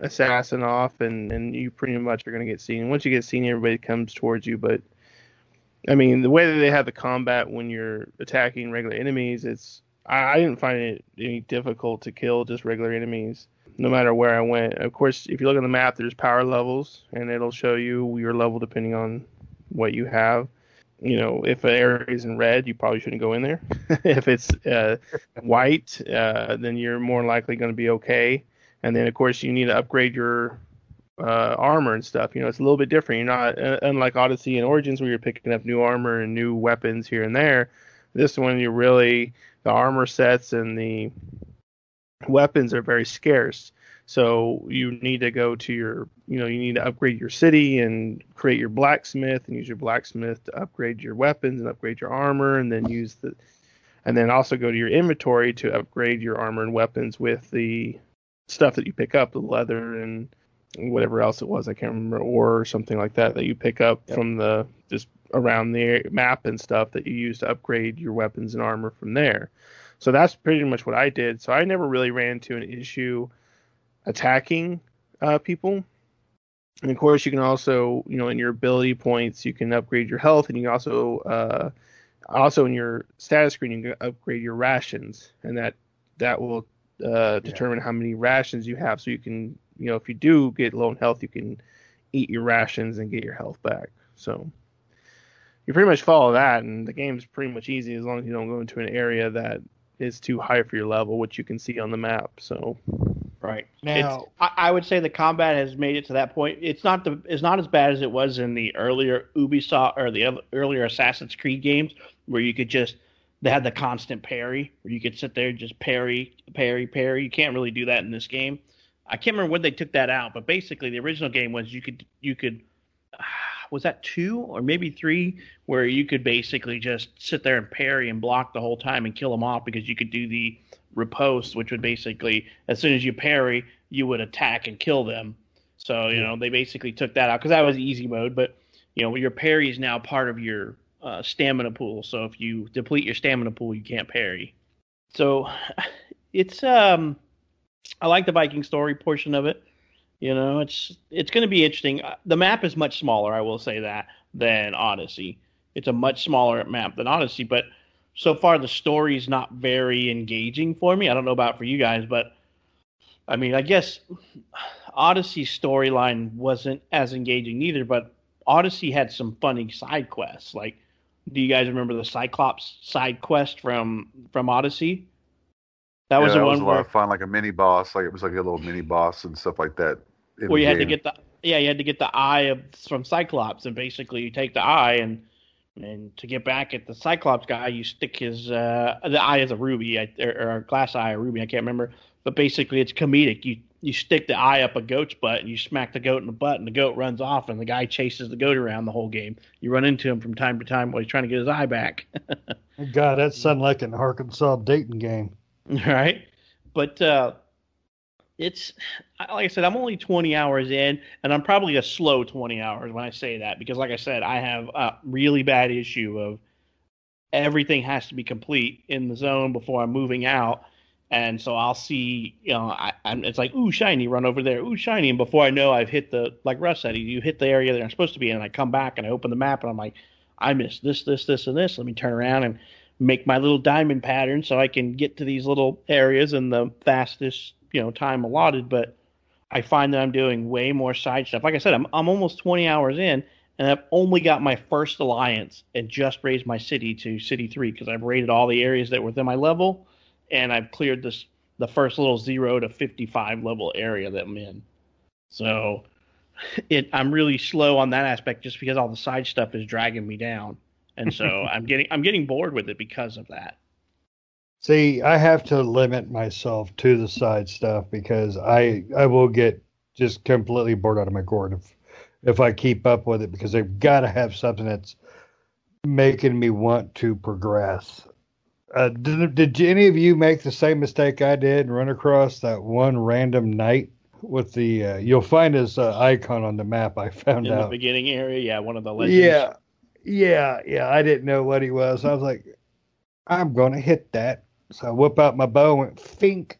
S4: assassin off, and and you pretty much are going to get seen. Once you get seen, everybody comes towards you. But I mean, the way that they have the combat when you're attacking regular enemies, it's I, I didn't find it any difficult to kill just regular enemies no matter where I went. Of course, if you look on the map, there's power levels, and it'll show you your level depending on what you have. You know, if an area is in red, you probably shouldn't go in there. <laughs> if it's uh, white, uh, then you're more likely going to be okay. And then, of course, you need to upgrade your uh, armor and stuff. You know, it's a little bit different. You're not unlike Odyssey and Origins, where you're picking up new armor and new weapons here and there. This one, you really the armor sets and the weapons are very scarce. So you need to go to your, you know, you need to upgrade your city and create your blacksmith and use your blacksmith to upgrade your weapons and upgrade your armor and then use the, and then also go to your inventory to upgrade your armor and weapons with the stuff that you pick up, the leather and whatever else it was. I can't remember, or something like that that you pick up yep. from the just around the map and stuff that you use to upgrade your weapons and armor from there. So that's pretty much what I did. So I never really ran into an issue attacking uh, people. And of course, you can also, you know, in your ability points, you can upgrade your health, and you can also, uh, also in your status screen, you can upgrade your rations, and that that will uh, determine yeah. how many rations you have. So you can, you know, if you do get low in health, you can eat your rations and get your health back. So you pretty much follow that, and the game's pretty much easy as long as you don't go into an area that is too high for your level, which you can see on the map. So
S1: Right.
S2: Now-
S1: I, I would say the combat has made it to that point. It's not the it's not as bad as it was in the earlier Ubisoft or the other, earlier Assassin's Creed games where you could just they had the constant parry where you could sit there and just parry, parry, parry. You can't really do that in this game. I can't remember when they took that out, but basically the original game was you could you could was that two or maybe three where you could basically just sit there and parry and block the whole time and kill them off because you could do the riposte, which would basically as soon as you parry, you would attack and kill them. So you know they basically took that out because that was easy mode, but you know your parry is now part of your uh, stamina pool. So if you deplete your stamina pool, you can't parry. So <sighs> it's um, I like the Viking story portion of it. You know, it's it's going to be interesting. Uh, The map is much smaller, I will say that, than Odyssey. It's a much smaller map than Odyssey, but so far the story is not very engaging for me. I don't know about for you guys, but I mean, I guess Odyssey's storyline wasn't as engaging either, but Odyssey had some funny side quests. Like, do you guys remember the Cyclops side quest from from Odyssey? That was
S3: yeah,
S1: the one
S3: was a
S1: where
S3: lot of fun, like a mini boss. Like it was like a little mini boss and stuff like that. in
S1: where
S3: the
S1: you had to get the yeah you had to get the eye of from Cyclops and basically you take the eye and and to get back at the Cyclops guy you stick his uh the eye is a ruby or, or a glass eye or ruby I can't remember but basically it's comedic you you stick the eye up a goat's butt and you smack the goat in the butt and the goat runs off and the guy chases the goat around the whole game you run into him from time to time while he's trying to get his eye back <laughs>
S2: God, that sounded like an Arkansas Dayton game. <laughs>
S1: right? But uh, it's like I said, I'm only 20 hours in, and I'm probably a slow 20 hours when I say that because, like I said, I have a really bad issue of everything has to be complete in the zone before I'm moving out. And so I'll see, you know, I, I'm, it's like, ooh, shiny, run over there, ooh, shiny. And before I know, I've hit the, like Russ said, you hit the area that I'm supposed to be in. And I come back and I open the map and I'm like, I missed this, this, this, and this. Let me turn around and make my little diamond pattern so I can get to these little areas in the fastest, you know, time allotted. But I find that I'm doing way more side stuff. Like I said, I'm I'm almost 20 hours in, and I've only got my first alliance and just raised my city to city three because I've raided all the areas that were within my level, and I've cleared this the first little zero to 55 level area that I'm in. So <laughs> it I'm really slow on that aspect just because all the side stuff is dragging me down. And so <laughs> I'm getting I'm getting bored with it because of that.
S2: See, I have to limit myself to the side stuff because I I will get just completely bored out of my gourd if if I keep up with it because they've got to have something that's making me want to progress. Uh, did, did any of you make the same mistake I did and run across that one random knight with the? Uh, you'll find his uh, icon on the map. I found
S1: In the
S2: out.
S1: beginning area, yeah, one of the legends.
S2: Yeah, yeah, yeah. I didn't know what he was. I was like, I'm gonna hit that. So I whip out my bow and went fink.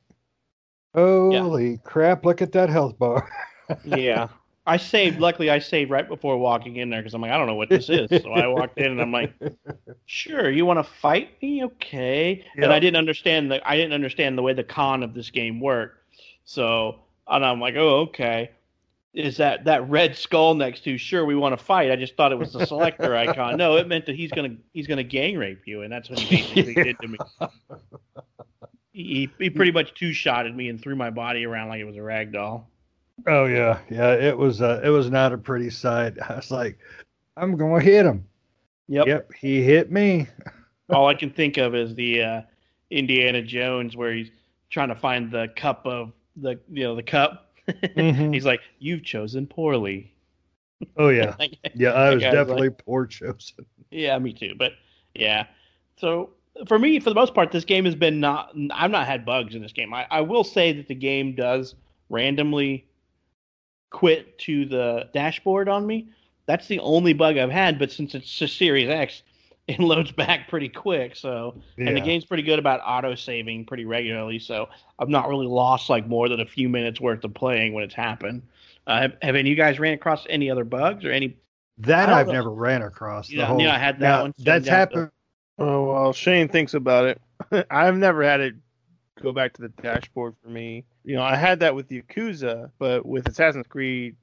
S2: Holy crap! Look at that health bar. <laughs>
S1: yeah. I saved. Luckily, I saved right before walking in there because I'm like, I don't know what this is. So I walked in and I'm like, sure, you want to fight me? Okay. And I didn't understand the I didn't understand the way the con of this game worked. So and I'm like, oh, okay. Is that that red skull next to? Sure, we want to fight. I just thought it was the selector icon. No, it meant that he's gonna he's gonna gang rape you, and that's what he basically did to me. <laughs> He he pretty much two shotted me and threw my body around like it was a rag doll.
S2: oh yeah, yeah. It was uh, it was not a pretty sight. <laughs> I was like, I'm gonna hit him.
S1: Yep.
S2: Yep, he hit me. <laughs>
S1: All I can think of is the uh, Indiana Jones where he's trying to find the cup of the you know the cup.
S2: Mhm. <laughs>
S1: he's like, "You've chosen poorly."
S2: Oh yeah, <laughs>
S1: Like,
S2: yeah. I was definitely poor chosen.
S1: yeah, me too. But yeah, so for me, for the most part, this game has been not. I've not had bugs in this game. I, I will say that the game does randomly quit to the dashboard on me. That's the only bug I've had. But since it's a Series X, <laughs> it loads back pretty quick. So and the game's pretty good about auto saving pretty regularly. So I've not really lost like more than a few minutes worth of playing when it's happened. Uh, have, have any of you guys ran across any other bugs or any?
S2: That
S1: I don't
S2: I've
S1: know.
S2: never ran across. The
S1: Yeah,
S2: whole,
S1: yeah, I had that
S2: now,
S1: one.
S2: That's
S1: Send out
S2: happened.
S4: Oh well, Shane thinks about it. <laughs> I've never had it go back to the dashboard for me. You know, I had that with Yakuza, but with Assassin's Creed,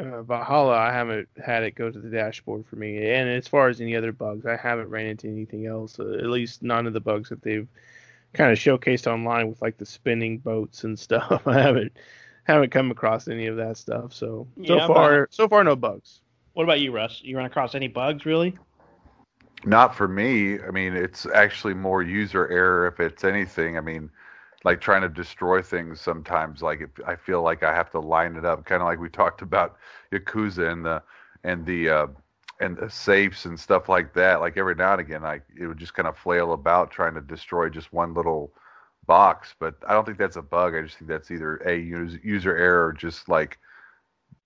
S4: uh, Valhalla, I haven't had it go to the dashboard for me. And as far as any other bugs, I haven't ran into anything else. Uh, at least none of the bugs that they've kind of showcased online with like the spinning boats and <laughs> stuff. I haven't haven't come across any of that stuff. So so
S1: Yeah,
S4: far so far no bugs.
S1: What about you, Russ? You run across any bugs really?
S3: Not for me. I mean, it's actually more user error if it's anything. I mean, like trying to destroy things sometimes. Like if I feel like I have to line it up, kind of like we talked about Yakuza and the and the uh, and the safes and stuff like that. Like every now and again, I it would just kind of flail about trying to destroy just one little box. But I don't think that's a bug. I just think that's either a user, error or just like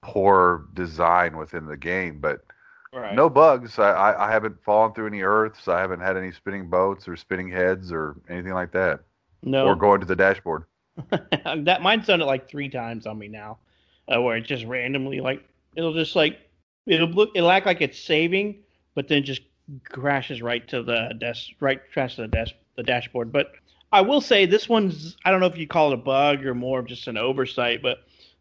S3: poor design within the game. But
S1: Right.
S3: no bugs. I, I haven't fallen through any earths. I haven't had any spinning boats or spinning heads or anything like that.
S1: No.
S3: Or going to the dashboard. <laughs>
S1: that mine's done it like three times on me now, uh, where it just randomly like it'll just like it'll look it'll act like it's saving, but then just crashes right to the desk right crashes to the desk the dashboard. But I will say this one's I don't know if you call it a bug or more of just an oversight, but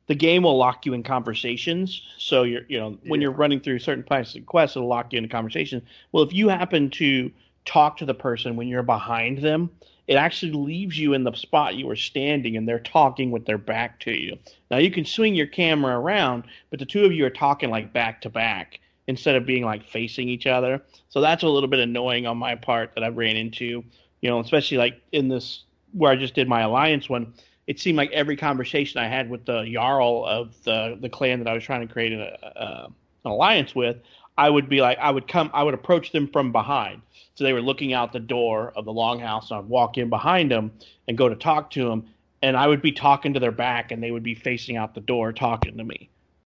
S1: the game will lock you in conversations. So you're you know when
S2: Yeah.
S1: you're running through certain types of quests, it'll lock you into conversation. Well, if you happen to talk to the person when you're behind them, it actually leaves you in the spot you were standing and they're talking with their back to you. Now you can swing your camera around, but the two of you are talking like back to back instead of being like facing each other. So that's a little bit annoying on my part that I ran into, you know, especially like in this where I just did my alliance one. It seemed like every conversation I had with the jarl of the the clan that I was trying to create a, a, an alliance with, I would be like I would come I would approach them from behind. So they were looking out the door of the longhouse, and I'd walk in behind them and go to talk to them, and I would be talking to their back, and they would be facing out the door talking to me.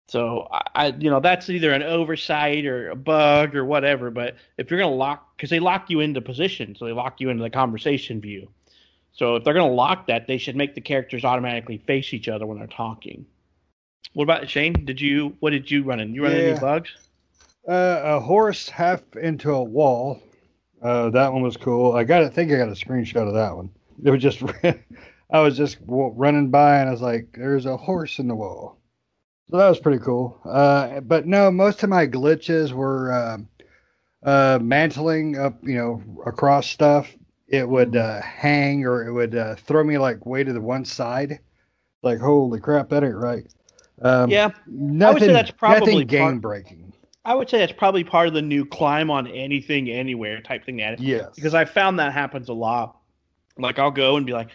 S1: So I, you know, that's either an oversight or a bug or whatever. But if you're gonna lock, because they lock you into position, so they lock you into the conversation view. So if they're gonna lock that, they should make the characters automatically face each other when they're talking. What about Shane? Did you what did you run in? You run into
S2: Yeah.
S1: any bugs?
S2: Uh, a horse half into a wall. Uh, that one was cool. I got. I think I got a screenshot of that one. It was just. <laughs> I was just running by and I was like, "There's a horse in the wall." So that was pretty cool. Uh, but no, most of my glitches were uh, uh, mantling up, you know, across stuff. It would uh, hang or it would uh, throw me like way to the one side. Like, holy crap, that ain't right. Um,
S1: Yeah,
S2: nothing.
S1: I would
S2: say
S1: that's probably
S2: game breaking.
S1: I would say that's probably part of the new climb on anything anywhere type thing that
S2: Yes.
S1: because I found that happens a lot. Like I'll go and be like,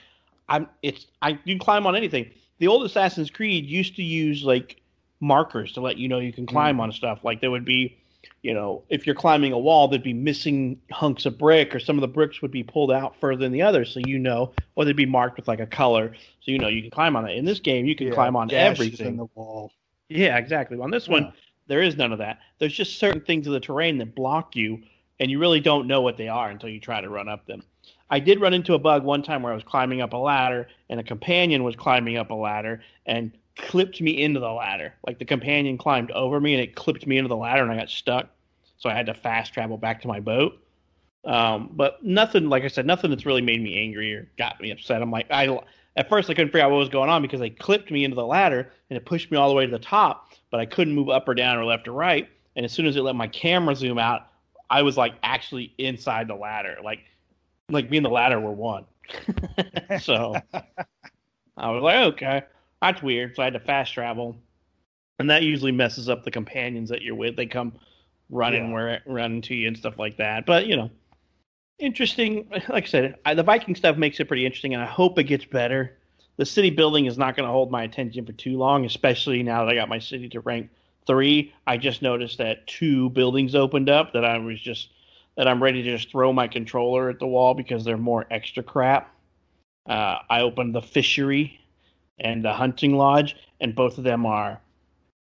S1: I'm it's I you can climb on anything. The old Assassin's Creed used to use like markers to let you know you can climb mm. on stuff. Like there would be, you know, if you're climbing a wall, there'd be missing hunks of brick, or some of the bricks would be pulled out further than the others, so you know, or they'd be marked with like a color, so you know you can climb on it. In this game, you can
S2: Yeah,
S1: climb on everything.
S2: in the wall.
S1: Yeah, exactly. On this one,
S2: Yeah.
S1: There is none of that. There's just certain things of the terrain that block you, and you really don't know what they are until you try to run up them. I did run into a bug one time where I was climbing up a ladder, and a companion was climbing up a ladder and clipped me into the ladder. Like the companion climbed over me, and it clipped me into the ladder, and I got stuck. So I had to fast travel back to my boat. Um, but nothing, like I said, nothing that's really made me angry or got me upset. I'm like, I at first I couldn't figure out what was going on because they clipped me into the ladder and it pushed me all the way to the top, but I couldn't move up or down or left or right. And as soon as it let my camera zoom out, I was like actually inside the ladder, like like me and the ladder were one. <laughs> so I was like, okay, that's weird. So I had to fast travel, and that usually messes up the companions that you're with. They come running
S2: Yeah.
S1: where running to you and stuff like that. But you know, interesting. Like I said, I, the Viking stuff makes it pretty interesting, and I hope it gets better. The city building is not going to hold my attention for too long, especially now that I got my city to rank three. I just noticed that two buildings opened up that I was just that I'm ready to just throw my controller at the wall because they're more extra crap. Uh, I opened the fishery and the hunting lodge, and both of them are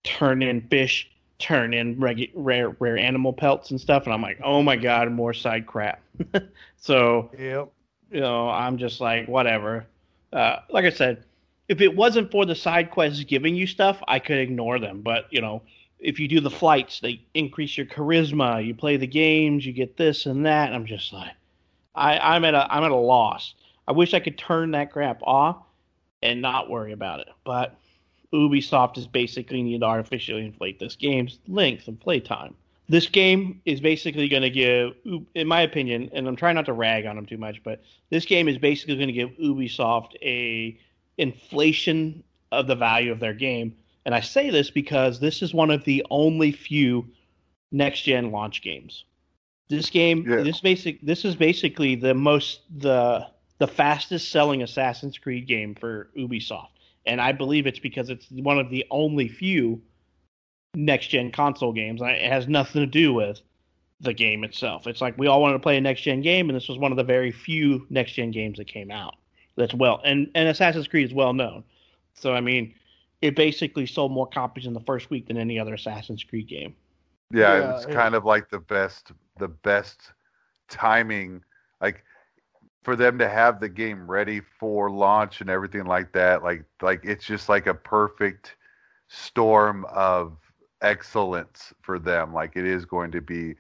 S1: turn in fish, turn in regu- rare rare animal pelts and stuff. And I'm like, oh my god, more side crap. <laughs> so
S2: Yep.
S1: you know, I'm just like, whatever. Uh, like I said, if it wasn't for the side quests giving you stuff, I could ignore them. But you know, if you do the flights, they increase your charisma. You play the games, you get this and that. And I'm just like, I, I'm at a I'm at a loss. I wish I could turn that crap off and not worry about it, but Ubisoft is basically need to artificially inflate this game's length and playtime. This game is basically going to give, in my opinion, and I'm trying not to rag on them too much, but this game is basically going to give Ubisoft a inflation of the value of their game. And I say this because this is one of the only few next gen launch games. This game, yeah. this basic, this is basically the most the the fastest selling Assassin's Creed game for Ubisoft, and I believe it's because it's one of the only few next gen console games. It has nothing to do with the game itself. It's like we all wanted to play a next gen game, and this was one of the very few next gen games that came out. That's well, and and Assassin's Creed is well known. So I mean, it basically sold more copies in the first week than any other Assassin's Creed game.
S3: Yeah, yeah it's it, kind of like the best the best timing like for them to have the game ready for launch and everything like that like like it's just like a perfect storm of excellence for them like it is going to be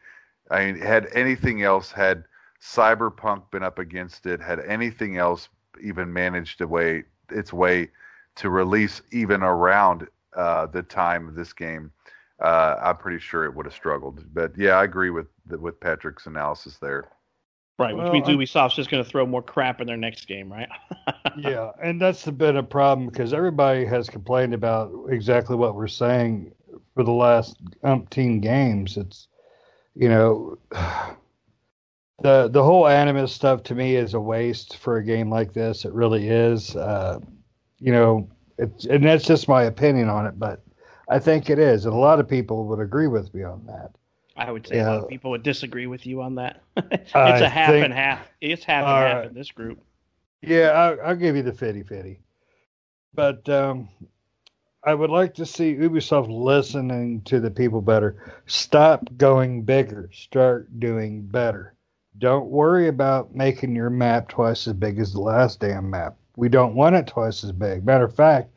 S3: i mean had anything else had cyberpunk been up against it had anything else even managed to way its way to release even around uh, the time of this game uh, I'm pretty sure it would have struggled. But yeah, I agree with with Patrick's analysis there.
S1: Right, which well, means Ubisoft's just going to throw more crap in their next game, right? <laughs>
S2: yeah, and that's been a problem because everybody has complained about exactly what we're saying for the last umpteen games. It's you know <sighs> the the whole animus stuff to me is a waste for a game like this. It really is. Uh, you know, it's and that's just my opinion on it, but I think it is, and a lot of people would agree with me on that.
S1: I would say yeah. a lot of people would disagree with you on that. <laughs> it's I a half think, and half. It's half and right. half in this group.
S2: Yeah, I'll, I'll give you the 50 50. But um, I would like to see Ubisoft listening to the people better. Stop going bigger. Start doing better. Don't worry about making your map twice as big as the last damn map. We don't want it twice as big. Matter of fact,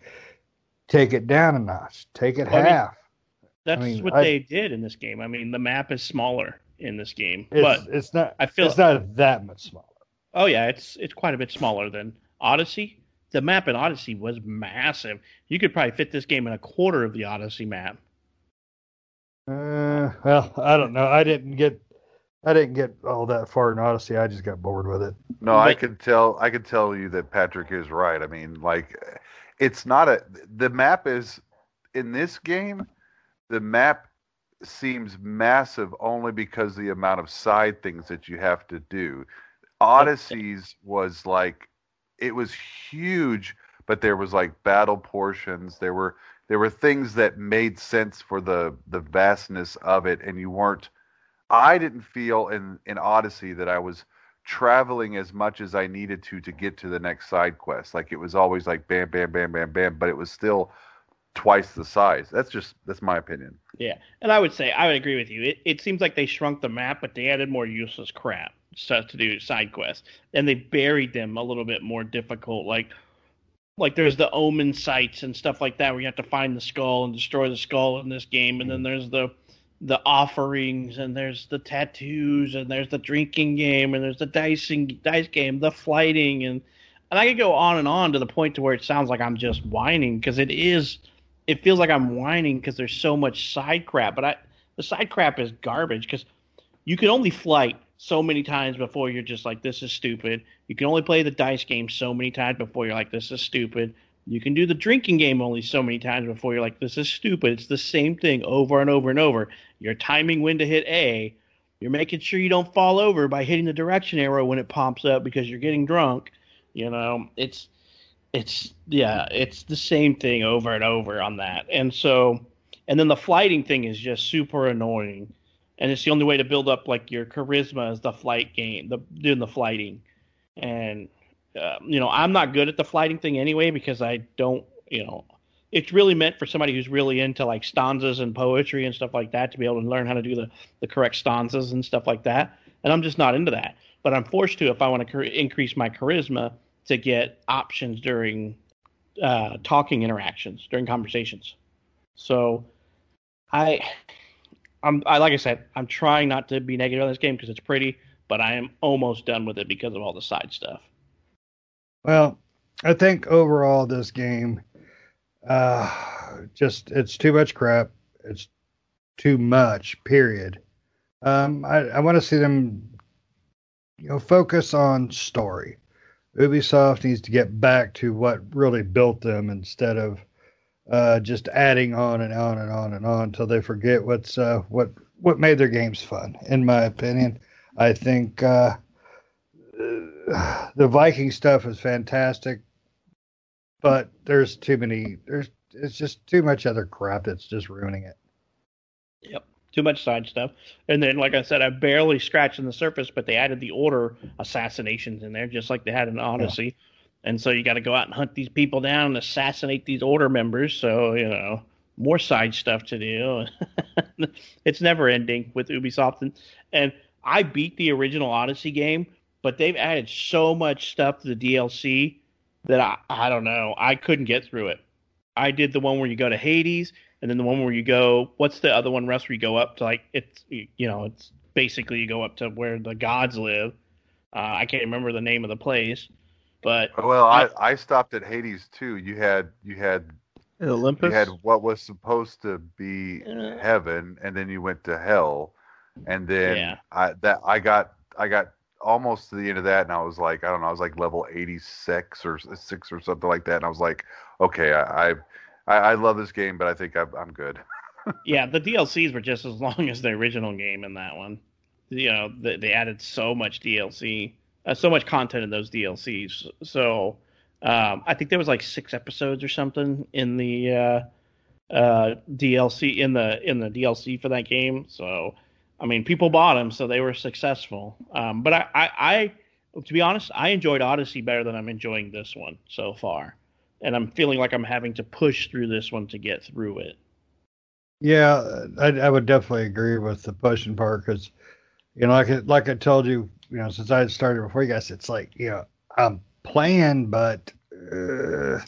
S2: take it down a notch, take it well, half. I mean,
S1: that's I mean, what I, they did in this game. I mean, the map is smaller in this game, it's, but
S2: it's not. I feel it's not that much smaller.
S1: Oh yeah, it's it's quite a bit smaller than Odyssey. The map in Odyssey was massive. You could probably fit this game in a quarter of the Odyssey map.
S2: Uh, well, I don't know. I didn't get I didn't get all that far in Odyssey. I just got bored with it.
S3: No, but, I can tell. I can tell you that Patrick is right. I mean, like it's not a the map is in this game the map seems massive only because the amount of side things that you have to do odysseys was like it was huge but there was like battle portions there were there were things that made sense for the the vastness of it and you weren't i didn't feel in in odyssey that i was traveling as much as I needed to to get to the next side quest. Like it was always like bam, bam, bam, bam, bam, but it was still twice the size. That's just that's my opinion.
S1: Yeah, and I would say I would agree with you. It it seems like they shrunk the map, but they added more useless crap stuff to do side quests, and they buried them a little bit more difficult. Like like there's the omen sites and stuff like that where you have to find the skull and destroy the skull in this game, and then mm-hmm. there's the the offerings and there's the tattoos and there's the drinking game and there's the dicing dice game, the flyting. And and I could go on and on to the point to where it sounds like I'm just whining because it is it feels like I'm whining because there's so much side crap, but I the side crap is garbage because you can only flight so many times before you're just like this is stupid. You can only play the dice game so many times before you're like this is stupid. You can do the drinking game only so many times before you're like, this is stupid. It's the same thing over and over and over. You're timing when to hit A. You're making sure you don't fall over by hitting the direction arrow when it pops up because you're getting drunk. You know, it's it's yeah, it's the same thing over and over on that. And so and then the flyting thing is just super annoying. And it's the only way to build up like your charisma is the flight game, the doing the flyting. And uh, you know, I'm not good at the flyting thing anyway because I don't, you know, it's really meant for somebody who's really into like stanzas and poetry and stuff like that to be able to learn how to do the, the correct stanzas and stuff like that. And I'm just not into that. But I'm forced to if I want to increase my charisma to get options during uh, talking interactions, during conversations. So I, I'm, I, like I said, I'm trying not to be negative on this game because it's pretty, but I am almost done with it because of all the side stuff.
S2: Well, I think overall this game, Uh, just it's too much crap. It's too much. Period. Um, I, I want to see them, you know, focus on story. Ubisoft needs to get back to what really built them instead of uh, just adding on and on and on and on until they forget what's uh, what what made their games fun. In my opinion, I think uh, the Viking stuff is fantastic, but there's too many. There's it's just too much other crap that's just ruining it.
S1: Yep. Too much side stuff. And then, like I said, I barely scratched on the surface, but they added the order assassinations in there, just like they had in Odyssey. And so you got to go out and hunt these people down and assassinate these order members. So, you know, more side stuff to do. <laughs> it's never ending with Ubisoft. And, and I beat the original Odyssey game, but they've added so much stuff to the DLC that I, I don't know. I couldn't get through it. I did the one where you go to Hades, and then the one where you go. What's the other one, Russ? Where you go up to like it's you know it's basically you go up to where the gods live. Uh, I can't remember the name of the place, but
S3: well, I, I, I stopped at Hades too. You had you had
S4: Olympus.
S3: You had what was supposed to be uh, heaven, and then you went to hell, and then yeah. I that I got I got almost to the end of that, and I was like, I don't know, I was like level eighty six or six or something like that, and I was like, okay, I I, I love this game, but I think I'm, I'm good. <laughs>
S1: yeah, the DLCs were just as long as the original game in that one. You know, they, they added so much DLC, uh, so much content in those DLCs. So um, I think there was like six episodes or something in the uh, uh, DLC in the in the DLC for that game. So I mean, people bought them, so they were successful. Um, but I, I, I, to be honest, I enjoyed Odyssey better than I'm enjoying this one so far and I'm feeling like I'm having to push through this one to get through it.
S2: Yeah, I, I would definitely agree with the pushing part because, you know, like like I told you, you know, since I started before you guys, it's like you know I'm playing, but uh,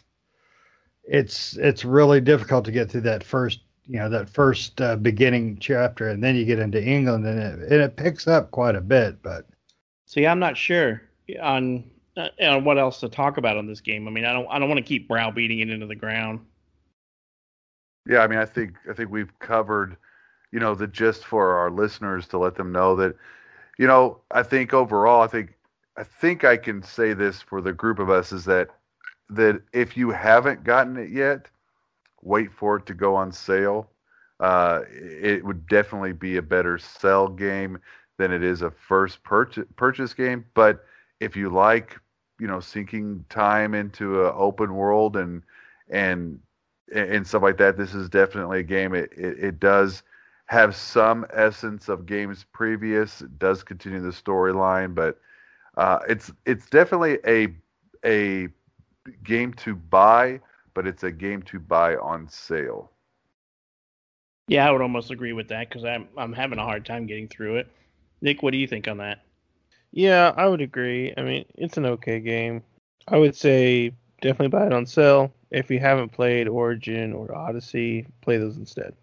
S2: it's it's really difficult to get through that first you know that first uh, beginning chapter, and then you get into England, and it and it picks up quite a bit. But
S1: see, I'm not sure on uh, and what else to talk about on this game? I mean, I don't I don't want to keep browbeating it into the ground.
S3: Yeah, I mean, I think I think we've covered, you know, the gist for our listeners to let them know that, you know, I think overall, I think I think I can say this for the group of us is that that if you haven't gotten it yet, wait for it to go on sale. Uh, it would definitely be a better sell game than it is a first purchase purchase game. But if you like you know sinking time into an open world and and and stuff like that. This is definitely a game. It it, it does have some essence of games previous. It does continue the storyline, but uh, it's it's definitely a a game to buy, but it's a game to buy on sale.
S1: Yeah, I would almost agree with that because I'm I'm having a hard time getting through it. Nick, what do you think on that?
S4: Yeah, I would agree. I mean, it's an okay game. I would say definitely buy it on sale. If you haven't played Origin or Odyssey, play those instead.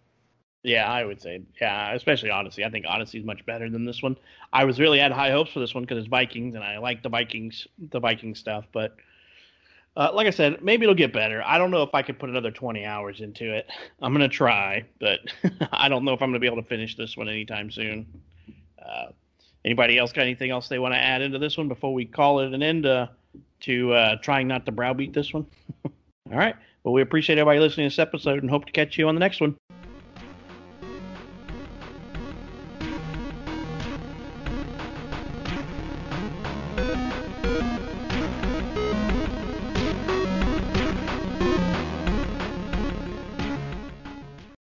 S1: Yeah, I would say, yeah, especially Odyssey. I think Odyssey is much better than this one. I was really had high hopes for this one because it's Vikings, and I like the Vikings, the Viking stuff. But uh, like I said, maybe it'll get better. I don't know if I could put another 20 hours into it. I'm gonna try, but <laughs> I don't know if I'm gonna be able to finish this one anytime soon. Uh, Anybody else got anything else they want to add into this one before we call it an end uh, to uh, trying not to browbeat this one? <laughs> All right. Well, we appreciate everybody listening to this episode and hope to catch you on the next one.